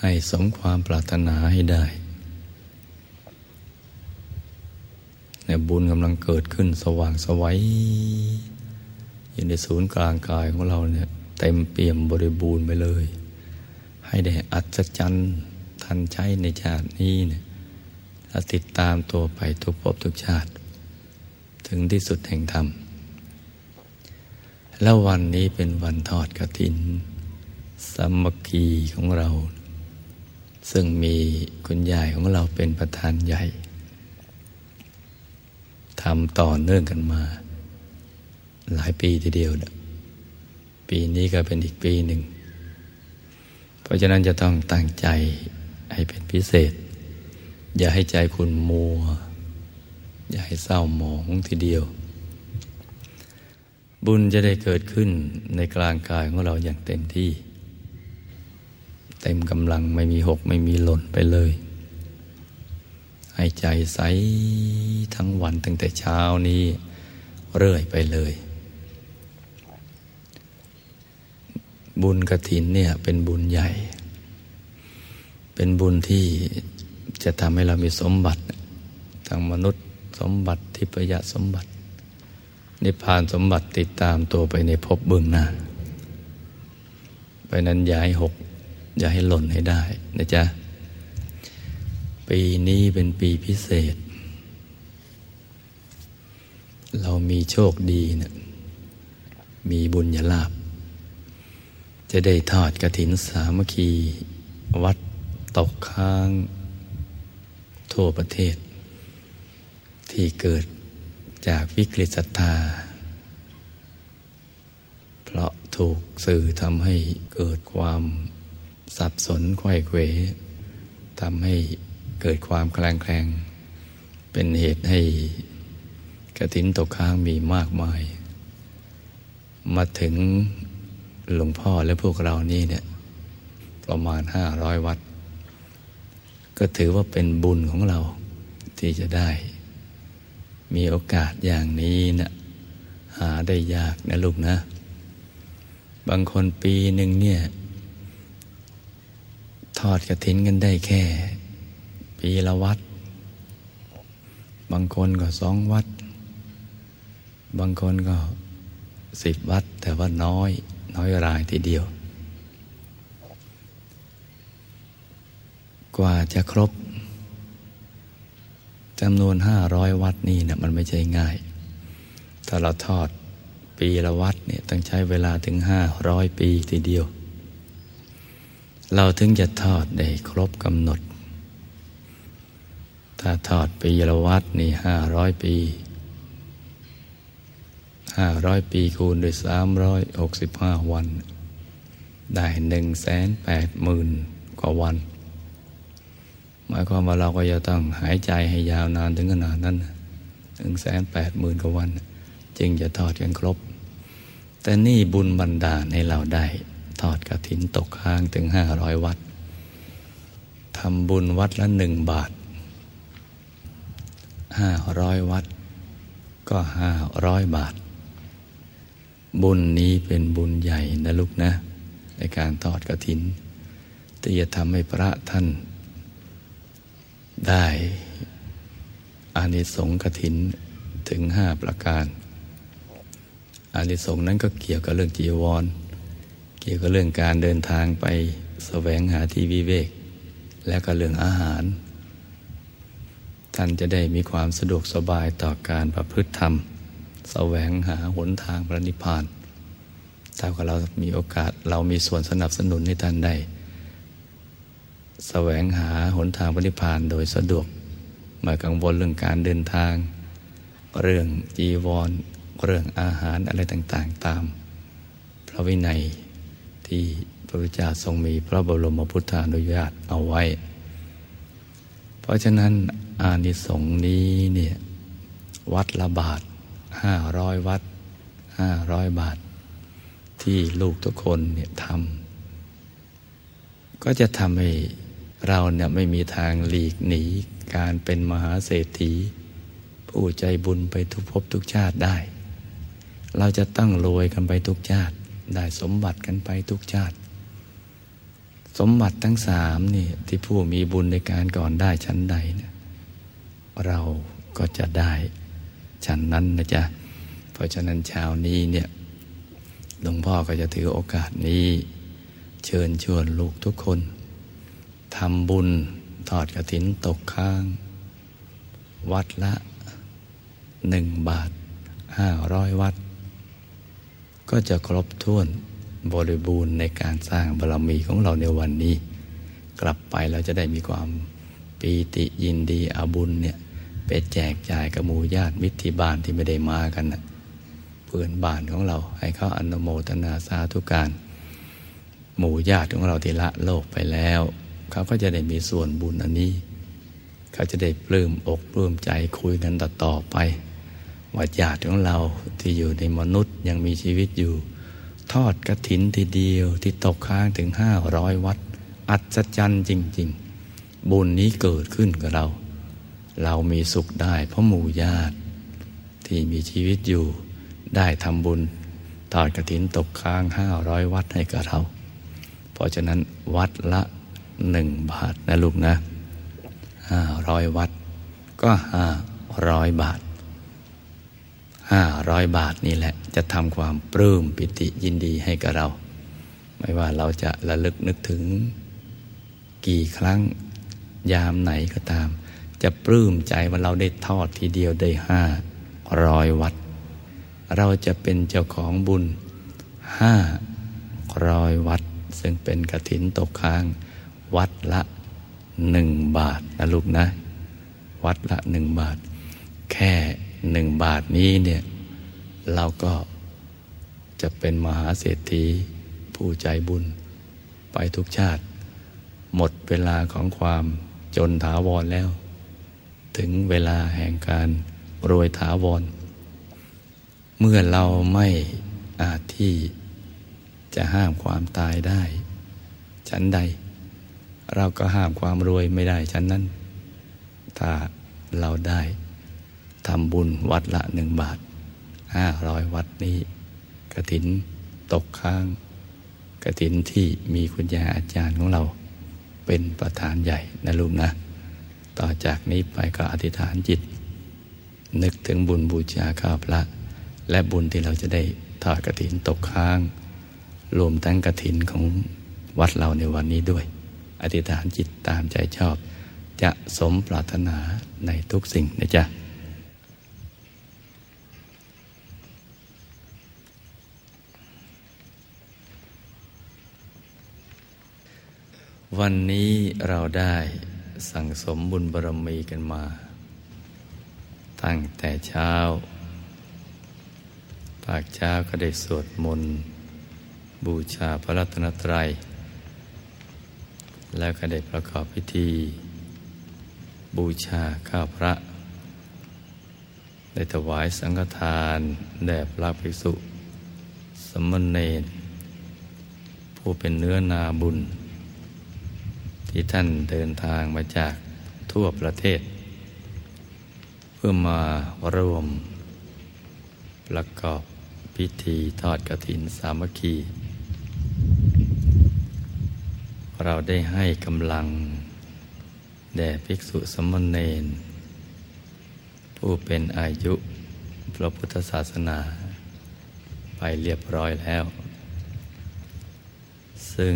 A: ให้สมความปรารถนาให้ได้เนี่ยบุญกำลังเกิดขึ้นสว่างสวัยอยู่ในศูนย์กลางกายของเราเนี่ยเต็มเปี่ยมบริบูรณ์ไปเลย ให้ได้อัศจรรย์ทันใช้ในชาตินี้เนี่ยและติดตามตัวไปทุกภพทุกชาติ ถึงที่สุดแห่งธรรม แล้ววันนี้เป็นวันทอดกระถินสามัคคีของเรา ซึ่งมีคุณยายของเราเป็นประธานใหญ่ทำต่อเนื่องกันมา หลายปีทีเดียวปีนี้ก็เป็นอีกปีหนึ่ง เพราะฉะนั้นจะต้องตั้งใจให้เป็นพิเศษ อย่าให้ใจคุณมัว อย่าให้เศร้าหมองทีเดียว บุญจะได้เกิดขึ้นในกลางกายของเราอย่างเต็มที่ เต็มกำลังไม่มีหกไม่มีหล่นไปเลยให้ใจใสทั้งวันตั้งแต่เช้านี้เรื่อยไปเลย บุญกระถินเนี่ยเป็นบุญใหญ่ เป็นบุญที่จะทำให้เรามีสมบัติทางมนุษย์สมบัติทิพยสมบัติ นิพพานสมบัติติดตามตัวไปในภพเบื้องหน้า ไปนั้นย้ายหก อย่าให้หล่นให้ได้นะจ๊ะ ปีนี้เป็นปีพิเศษ เรามีโชคดีนะมีบุญญาลาภจะได้ทอดกระถินสามัคคี วัดตกค้าง ทั่วประเทศ ที่เกิด จากวิกฤตศรัทธา เพราะถูกสื่อทำให้เกิดความสับสนไขว้เขวทำให้เกิดความแคลงแคลง เป็นเหตุให้กระถินตกค้างมีมากมาย มาถึงหลวงพ่อและพวกเรานี่เนี่ย ประมาณห้าร้อยวัด ก็ถือว่าเป็นบุญของเราที่จะได้ มีโอกาสอย่างนี้นะหาได้ยากนะลูกนะ บางคนปีหนึ่งเนี่ย ทอดกระถินกันได้แค่ ปีละวัด บางคนก็สองวัด บางคนก็สิบวัด แต่ว่าน้อย น้อยรายทีเดียว กว่าจะครบ จำนวนห้าร้อยวัดนี่เนะมันไม่ใช่ง่าย ถ้าเราทอดปีละวัดเนี่ยต้องใช้เวลาถึงห้าร้อยปีทีเดียว เราถึงจะทอดได้ครบกำหนด ถ้าทอดปีละวัดนี่ห้าร้อยปีห้าร้อยปีคูณด้วยสามร้อยหกสิบห้าวัน ได้หนึ่งแสนแปดหมื่นกว่าวัน หมายความว่าเราก็จะต้องหายใจให้ยาวนานถึงขนาดนั้นหนึ่งแสนแปดหมื่นกว่าวัน จึงจะทอดกันครบ แต่นี่บุญบันดาลให้เราได้ ทอดกระถินตกค้างถึงห้าร้อยวัดทำบุญวัดละหนึ่งบาทห้าร้อยวัด ก็ห้าร้อยบาท บุญนี้เป็นบุญใหญ่นะลูกนะ ในการทอดกระถินที่จะทำให้พระท่าน ได้อานิสงส์กถินถึงห้าประการ อานิสงส์นั้นก็เกี่ยวกับเรื่องจีวร เกี่ยวกับเรื่องการเดินทางไปแสวงหาที่วิเวก และก็เรื่องอาหาร ท่านจะได้มีความสะดวกสบายต่อการประพฤติธรรม แสวงหาหนทางพระนิพพานถ้าเรามีโอกาสเรามีส่วนสนับสนุนให้ท่านได้ แสวงหาหนทางพระนิพพานโดยสะดวกมากังวลเรื่องการเดินทาง เรื่องจีวร เรื่องอาหารอะไรต่างๆ ตาม พระวินัยที่พระพุทธเจ้าทรงมีพระบรมพุทธานุญาตเอาไว้ เพราะฉะนั้นอานิสงส์นี้เนี่ยวัดละบาทห้าร้อยวัดห้าร้อยบาท ที่ลูกทุกคนเนี่ยทำก็จะทำให้ เราเนี่ยไม่มีทางหลีกหนีการเป็นมหาเศรษฐี ผู้ใจบุญไปทุกภพทุกชาติได้ เราจะตั้งรวยกันไปทุกชาติ ได้สมบัติกันไปทุกชาติ สมบัติทั้งสามนี่ที่ผู้มีบุญในการก่อนได้ชั้นใดเนี่ยเราก็จะได้ฉันนั้นนะจ๊ะ เพราะฉะนั้นเช้านี้เนี่ยหลวงพ่อก็จะถือโอกาสนี้ เชิญชวนลูกทุกคน ทำบุญทอดกระถินตกค้าง วัดละหนึ่งบาทห้าร้อยวัด ก็จะครบถ้วนบริบูรณ์ในการสร้างบารมีของเราในวันนี้ กลับไปเราจะได้มีความปีติยินดีอาบุญเนี่ยไปแจกจ่ายกับหมู่ญาติมิตรที่บ้านที่ไม่ได้มากันนะเพื่อนบ้านของเราให้เขาอนุโมทนาสาธุการ หมู่ญาติของเราที่ละโลกไปแล้ว เขาก็จะได้มีส่วนบุญอันนี้ เขาจะได้ปลื้มอกปลื้มใจคุยกันต่อตอไปว่าญาติของเราที่อยู่ในมนุษย์ยังมีชีวิตอยู่ ทอดกระถินทีเดียวที่ตกค้างถึงห้าร้อยวัด อัศจรรย์จริง ๆ บุญนี้เกิดขึ้นกับเรา เรามีสุขได้เพราะหมู่ญาติ ที่มีชีวิตอยู่ได้ทำบุญทอดกระถินตกค้างห้าร้อยวัดให้กับเรา เพราะฉะนั้นวัดละ หนึ่งบาทนะลูกนะห้าร้อยวัด ก็ห้าร้อยบาทห้าร้อยบาทนี่แหละ จะทำความปลื้มปิติยินดีให้กับเรา ไม่ว่าเราจะระลึกนึกถึง กี่ครั้งยามไหนก็ตาม จะปลื้มใจว่าเราได้ทอดทีเดียวได้ห้าร้อยวัด เราจะเป็นเจ้าของบุญห้าร้อยวัด ซึ่งเป็นกระถินตกค้าง วัดละหนึ่งบาทนะลูกนะ วัดละหนึ่งบาท แค่หนึ่งบาทนี้เนี่ย เราก็จะเป็นมหาเศรษฐีผู้ใจบุญ ไปทุกชาติ หมดเวลาของความจนถาวรแล้ว ถึงเวลาแห่งการรวยถาวร เมื่อเราไม่อาจที่จะห้ามความตายได้ชั้นใด เราก็ห้ามความรวยไม่ได้ชั้นนั้น ถ้าเราได้ทำบุญวัดละหนึ่งบาทห้าร้อยวัดนี้กระถินตกค้างกระถินที่มีคุณยาอาจารย์ของเรา เป็นประธานใหญ่นะลูกนะ ต่อจากนี้ไปก็อธิษฐานจิต นึกถึงบุญบูชาข้าพระ และบุญที่เราจะได้ทอดกระถินตกค้าง รวมทั้งกระถินของวัดเราในวันนี้ด้วย อธิษฐานจิตตามใจชอบ จะสมปรารถนาในทุกสิ่งนะจ๊ะวันนี้เราได้สั่งสมบุญบารมีกันมา ตั้งแต่เช้า ภาคเช้าก็ได้สวดมนต์บูชาพระรัตนตรัย แล้วก็ได้ประกอบพิธี บูชาข้าพระ ได้ถวายสังฆทานแด่พระภิกษุ สมณเณรผู้เป็นเนื้อนาบุญ ที่ท่านเดินทางมาจากทั่วประเทศ เพื่อมาร่วม ประกอบพิธีทอดกระถินสามัคคี เราได้ให้กำลัง แด่ภิกษุสมณเณรผู้เป็นอายุพระพุทธศาสนา ไปเรียบร้อยแล้ว ซึ่ง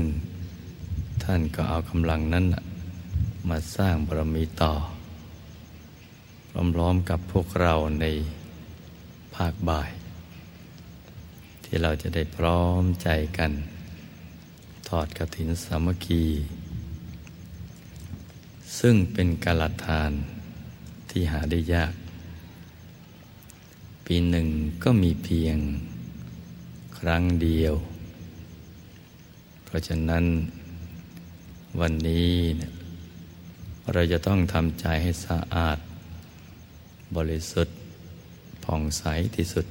A: ท่านก็เอากำลังนั้นมาสร้างบารมีต่อพร้อมๆกับพวกเราในภาคบ่าย ที่เราจะได้พร้อมใจกัน ทอดกระถินสามัคคี ซึ่งเป็นกาลทานที่หาได้ยาก ปีหนึ่งก็มีเพียงครั้งเดียว เพราะฉะนั้นวันนี้เราจะต้องทำใจให้สะอาด บริสุทธิ์ผ่องใสที่สุด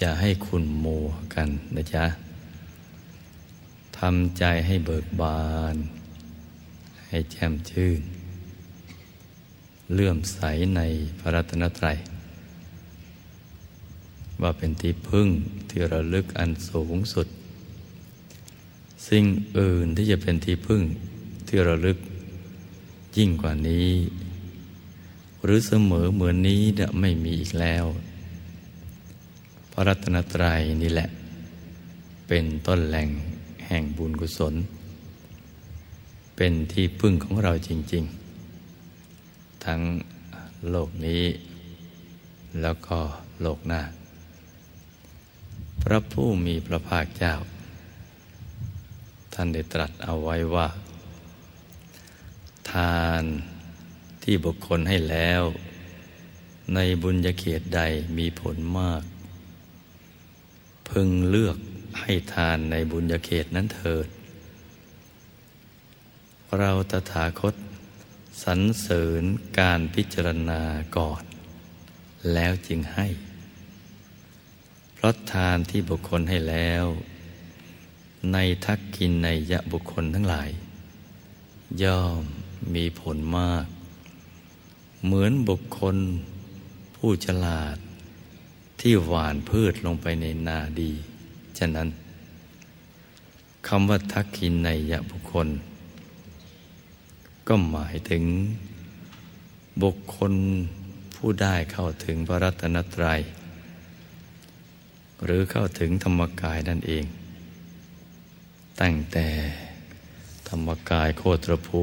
A: จะให้คุณมัวกันนะจ๊ะ ทำใจให้เบิกบาน ให้แจ่มชื่น เลื่อมใสในพระรัตนตรัย ว่าเป็นที่พึ่งที่ระลึกอันสูงสุด สิ่งอื่นที่จะเป็นที่พึ่งที่ระลึกยิ่งกว่านี้ หรือเสมอเหมือนนี้จะไม่มีอีกแล้ว พระรัตนตรัยนี่แหละ เป็นต้นแหล่ง แห่งบุญกุศล เป็นที่พึ่งของเราจริง ๆ ทั้งโลกนี้ แล้วก็โลกหน้า พระผู้มีพระภาคเจ้า ท่านได้ตรัสเอาไว้ว่า ทานที่บุคคลให้แล้ว ในบุญญาเขตใดมีผลมาก พึงเลือก ให้ทานในบุญญาเขตนั้นเถิด เราตถาคตสรรเสริญการพิจารณาก่อน แล้วจึงให้ เพราะทานที่บุคคลให้แล้ว ในทักกินในยะบุคคลทั้งหลาย ย่อมมีผลมาก เหมือนบุคคล ผู้ฉลาดที่หว่านพืชลงไปในนาดี ฉะนั้นคำว่าทักกินในยะบุคคล ก็หมายถึง บุคคลผู้ได้เข้าถึงพระรัตนตรัย หรือเข้าถึงธรรมกายนั่นเอง ตั้งแต่ถรรมกายโคตรภู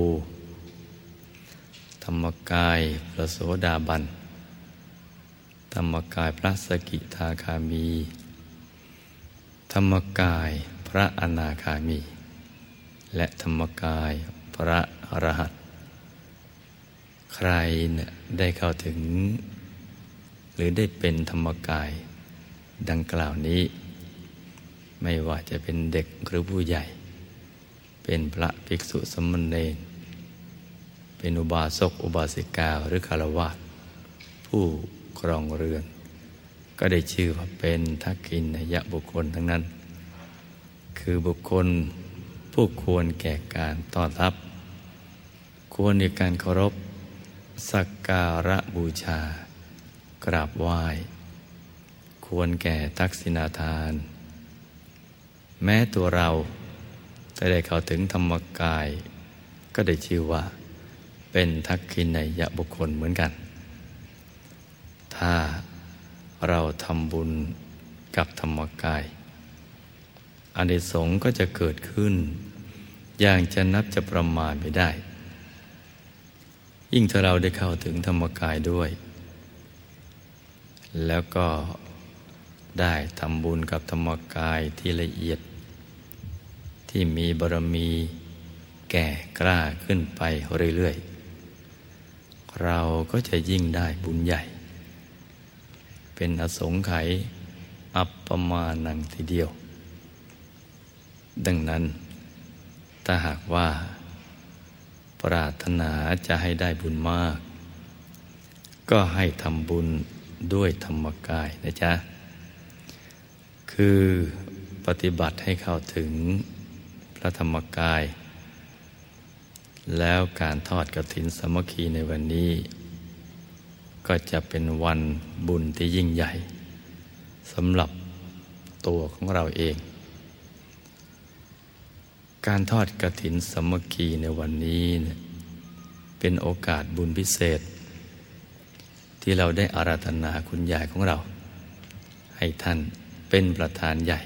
A: ธรรมกายพระโสดาบัน ธรรมกายพระสกิทาคามี ธรรมกายพระอนาคามี และธรรมกายพระอรหันต์ใครเนี่ยได้เข้าถึง หรือได้เป็นธรรมกาย ดังกล่าวนี้ ไม่ว่าจะเป็นเด็กหรือผู้ใหญ่ เป็นพระภิกษุสมณเณรเป็นอุบาสกอุบาสิกาหรือคารวะผู้ครองเรือน ก็ได้ชื่อว่าเป็นทักกินนยบุคคลทั้งนั้น คือบุคคลผู้ควรแก่การต้อนรับ ควรในการเคารพ สักการะบูชา กราบไหว้ ควรแก่ทักษิณาทาน แม้ตัวเราจะได้เข้าถึงธรรมกาย ก็ได้ชื่อว่า เป็นทักขินในยะบุคคลเหมือนกัน ถ้า เราทำบุญกับธรรมกายอานิสงส์ก็จะเกิดขึ้น อย่างจะนับจะประมาณไม่ได้ ยิ่งถ้าเราได้เข้าถึงธรรมกายด้วย แล้วก็ได้ทำบุญกับธรรมกายที่ละเอียด ที่มีบารมีแก่กล้าขึ้นไปเรื่อยๆ เราก็จะยิ่งได้บุญใหญ่ เป็นอสงไขยอัปปมาณังทีเดียว ดังนั้น ถ้าหากว่า ปรารถนาจะให้ได้บุญมาก ก็ให้ทำบุญด้วยธรรมกายนะจ๊ะ คือปฏิบัติให้เข้าถึงพระธรรมกาย แล้วการทอดกระถินสมคีในวันนี้ ก็จะเป็นวันบุญที่ยิ่งใหญ่สำหรับตัวของเราเอง การทอดกระถินสมคีในวันนี้เนี่ยเป็นโอกาสบุญพิเศษ ที่เราได้อาราธนาคุณยายของเรา ให้ท่านเป็นประธานใหญ่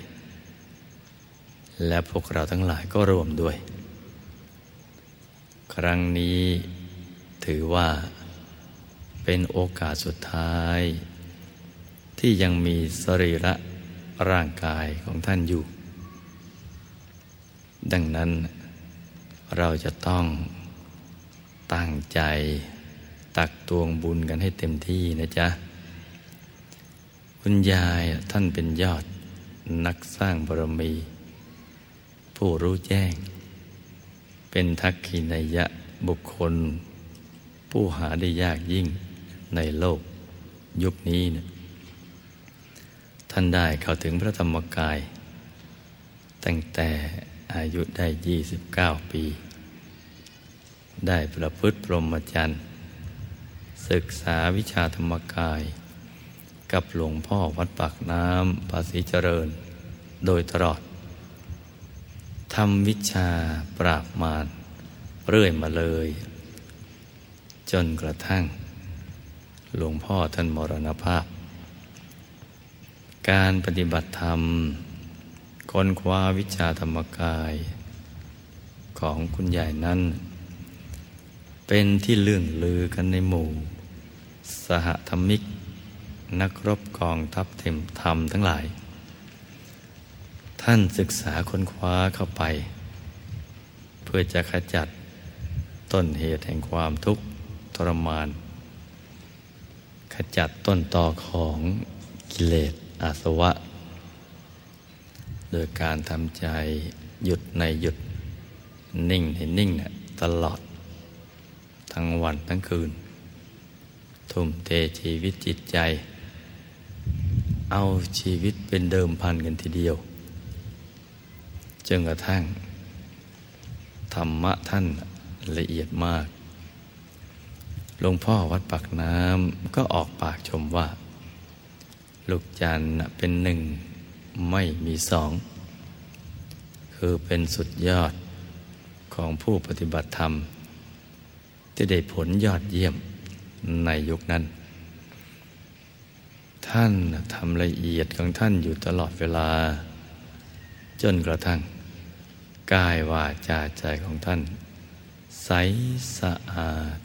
A: และพวกเราทั้งหลายก็รวมด้วย ครั้งนี้ถือว่า เป็นโอกาสสุดท้าย ที่ยังมีสรีระร่างกายของท่านอยู่ ดังนั้นเราจะต้องตั้งใจตักตวงบุญกันให้เต็มที่นะจ๊ะ คุณยายท่านเป็นยอดนักสร้างบารมี ผู้รู้แจ้ง เป็นทักขินยะบุคคล ผู้หาได้ยากยิ่ง ในโลกยุคนี้นะท่านได้เข้าถึงพระธรรมกาย ตั้งแต่อายุได้ 29 ปี ได้ประพฤติพรหมจรรย์ ศึกษาวิชาธรรมกาย กับหลวงพ่อวัดปากน้ำภาษีเจริญ โดยตลอดทำวิชาปราบมารเรื่อยมาเลย จนกระทั่ง หลวงพ่อท่านมรณภาพ การปฏิบัติธรรม ค้นคว้าวิชาธรรมกาย ของคุณใหญ่นั้น เป็นที่เลื่องลือกันในหมู่ สหธรรมิก นักรบกองทัพเทมธรรมทั้งหลาย ท่านศึกษาค้นคว้าเข้าไป เพื่อจะขจัดต้นเหตุแห่งความทุกข์ทรมาน ขจัดต้นตอของกิเลสอาสวะ โดยการทำใจหยุดในหยุดนิ่งในนิ่งเนี่ยตลอด ทั้งวันทั้งคืน ทุ่มเทชีวิตจิตใจ เอาชีวิตเป็นเดิมพันกันทีเดียวจนกระทั่ง ธรรมะท่านละเอียดมาก หลวงพ่อวัดปักน้ำก็ออกปากชมว่า ลูกจันเป็นหนึ่งไม่มีสอง คือเป็นสุดยอดของผู้ปฏิบัติธรรม ที่ได้ผลยอดเยี่ยมในยุคนั้น ท่านทำละเอียดของท่านอยู่ตลอดเวลา จนกระทั่งกายวาจาใจของท่าน ใสสะอาด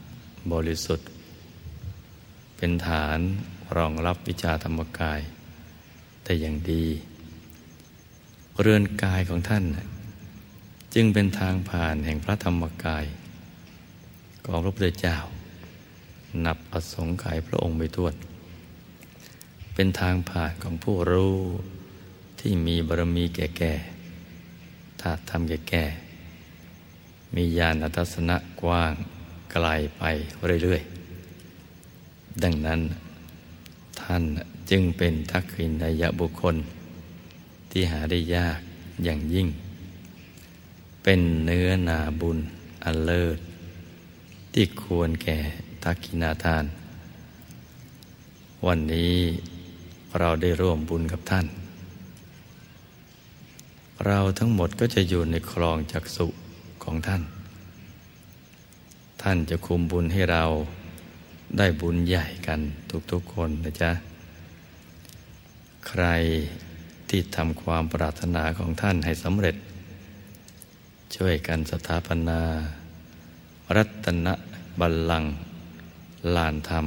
A: บริสุทธิ์ เป็นฐานรองรับวิชาธรรมกาย แต่อย่างดี เรือนกายของท่าน จึงเป็นทางผ่านแห่งพระธรรมกาย ของพระพุทธเจ้า นับอสงไขยพระองค์ไม่ท้วนเป็นทางผ่านของผู้รู้ที่มีบารมีแก่ๆถ้าทำแก่ๆมีญาณทัศนะกว้าง ไกลไปเรื่อยๆ ดังนั้น ท่านจึงเป็นทักษิณายบุคคล ที่หาได้ยากอย่างยิ่ง เป็นเนื้อนาบุญอันเลิศ ที่ควรแก่ทักขินาทาน วันนี้เราได้ร่วมบุญกับท่าน เราทั้งหมดก็จะอยู่ในคลองจักสุของท่าน ท่านจะคุมบุญให้เราได้บุญใหญ่กันทุกๆคนนะจ๊ะ ใครที่ทำความปรารถนาของท่านให้สำเร็จ ช่วยกันสถาปนา รัตนบัลลังก์ลานธรรม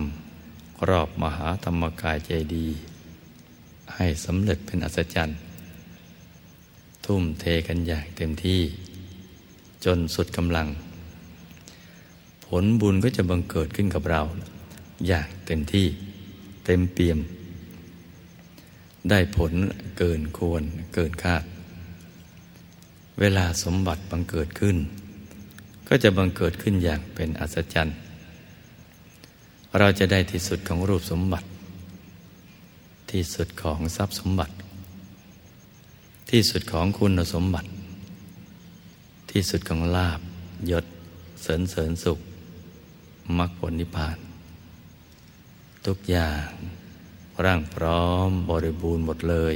A: รอบมหาธรรมกายเจดี ให้สำเร็จเป็นอัศจรรย์ ทุ่มเทกันอย่างเต็มที่ จนสุดกำลัง ลบุญก็จะบังเกิดขึ้นกับเรา อย่างเต็มที่เต็มเปี่ยม ได้ผลเกินควรเกินคาด เวลาสมบัติบังเกิดขึ้น ก็จะบังเกิดขึ้นอย่างเป็นอัศจรรย์เราจะได้ที่สุดของรูปสมบัติ ที่สุดของทรัพย์สมบัติ ที่สุดของคุณสมบัติ ที่สุดของลาบยศเสริญเสริญสุข มรรคผลนิพพาน ทุกอย่างร่างพร้อมบริบูรณ์หมดเลย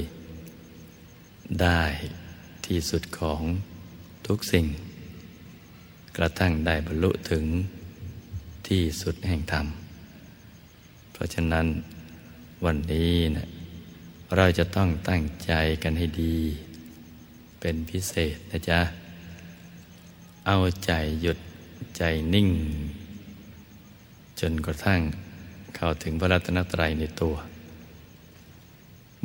A: ได้ที่สุดของทุกสิ่ง กระทั่งได้บรรลุถึงที่สุดแห่งธรรม เพราะฉะนั้นวันนี้นะเราจะต้องตั้งใจกันให้ดี เป็นพิเศษนะจ๊ะ เอาใจหยุดใจนิ่ง จนกระทั่งเข้าถึงพระรัตนตรัยในตัว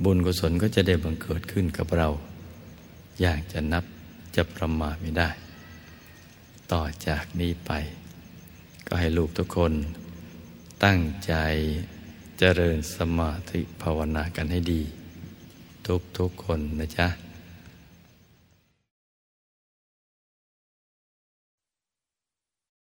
A: บุญกุศลก็จะได้บังเกิดขึ้นกับเรา อย่างจะนับจะประมาทไม่ได้ ต่อจากนี้ไป ก็ให้ลูกทุกคนตั้งใจเจริญสมาธิภาวนากันให้ดี ทุกๆคนนะจ๊ะ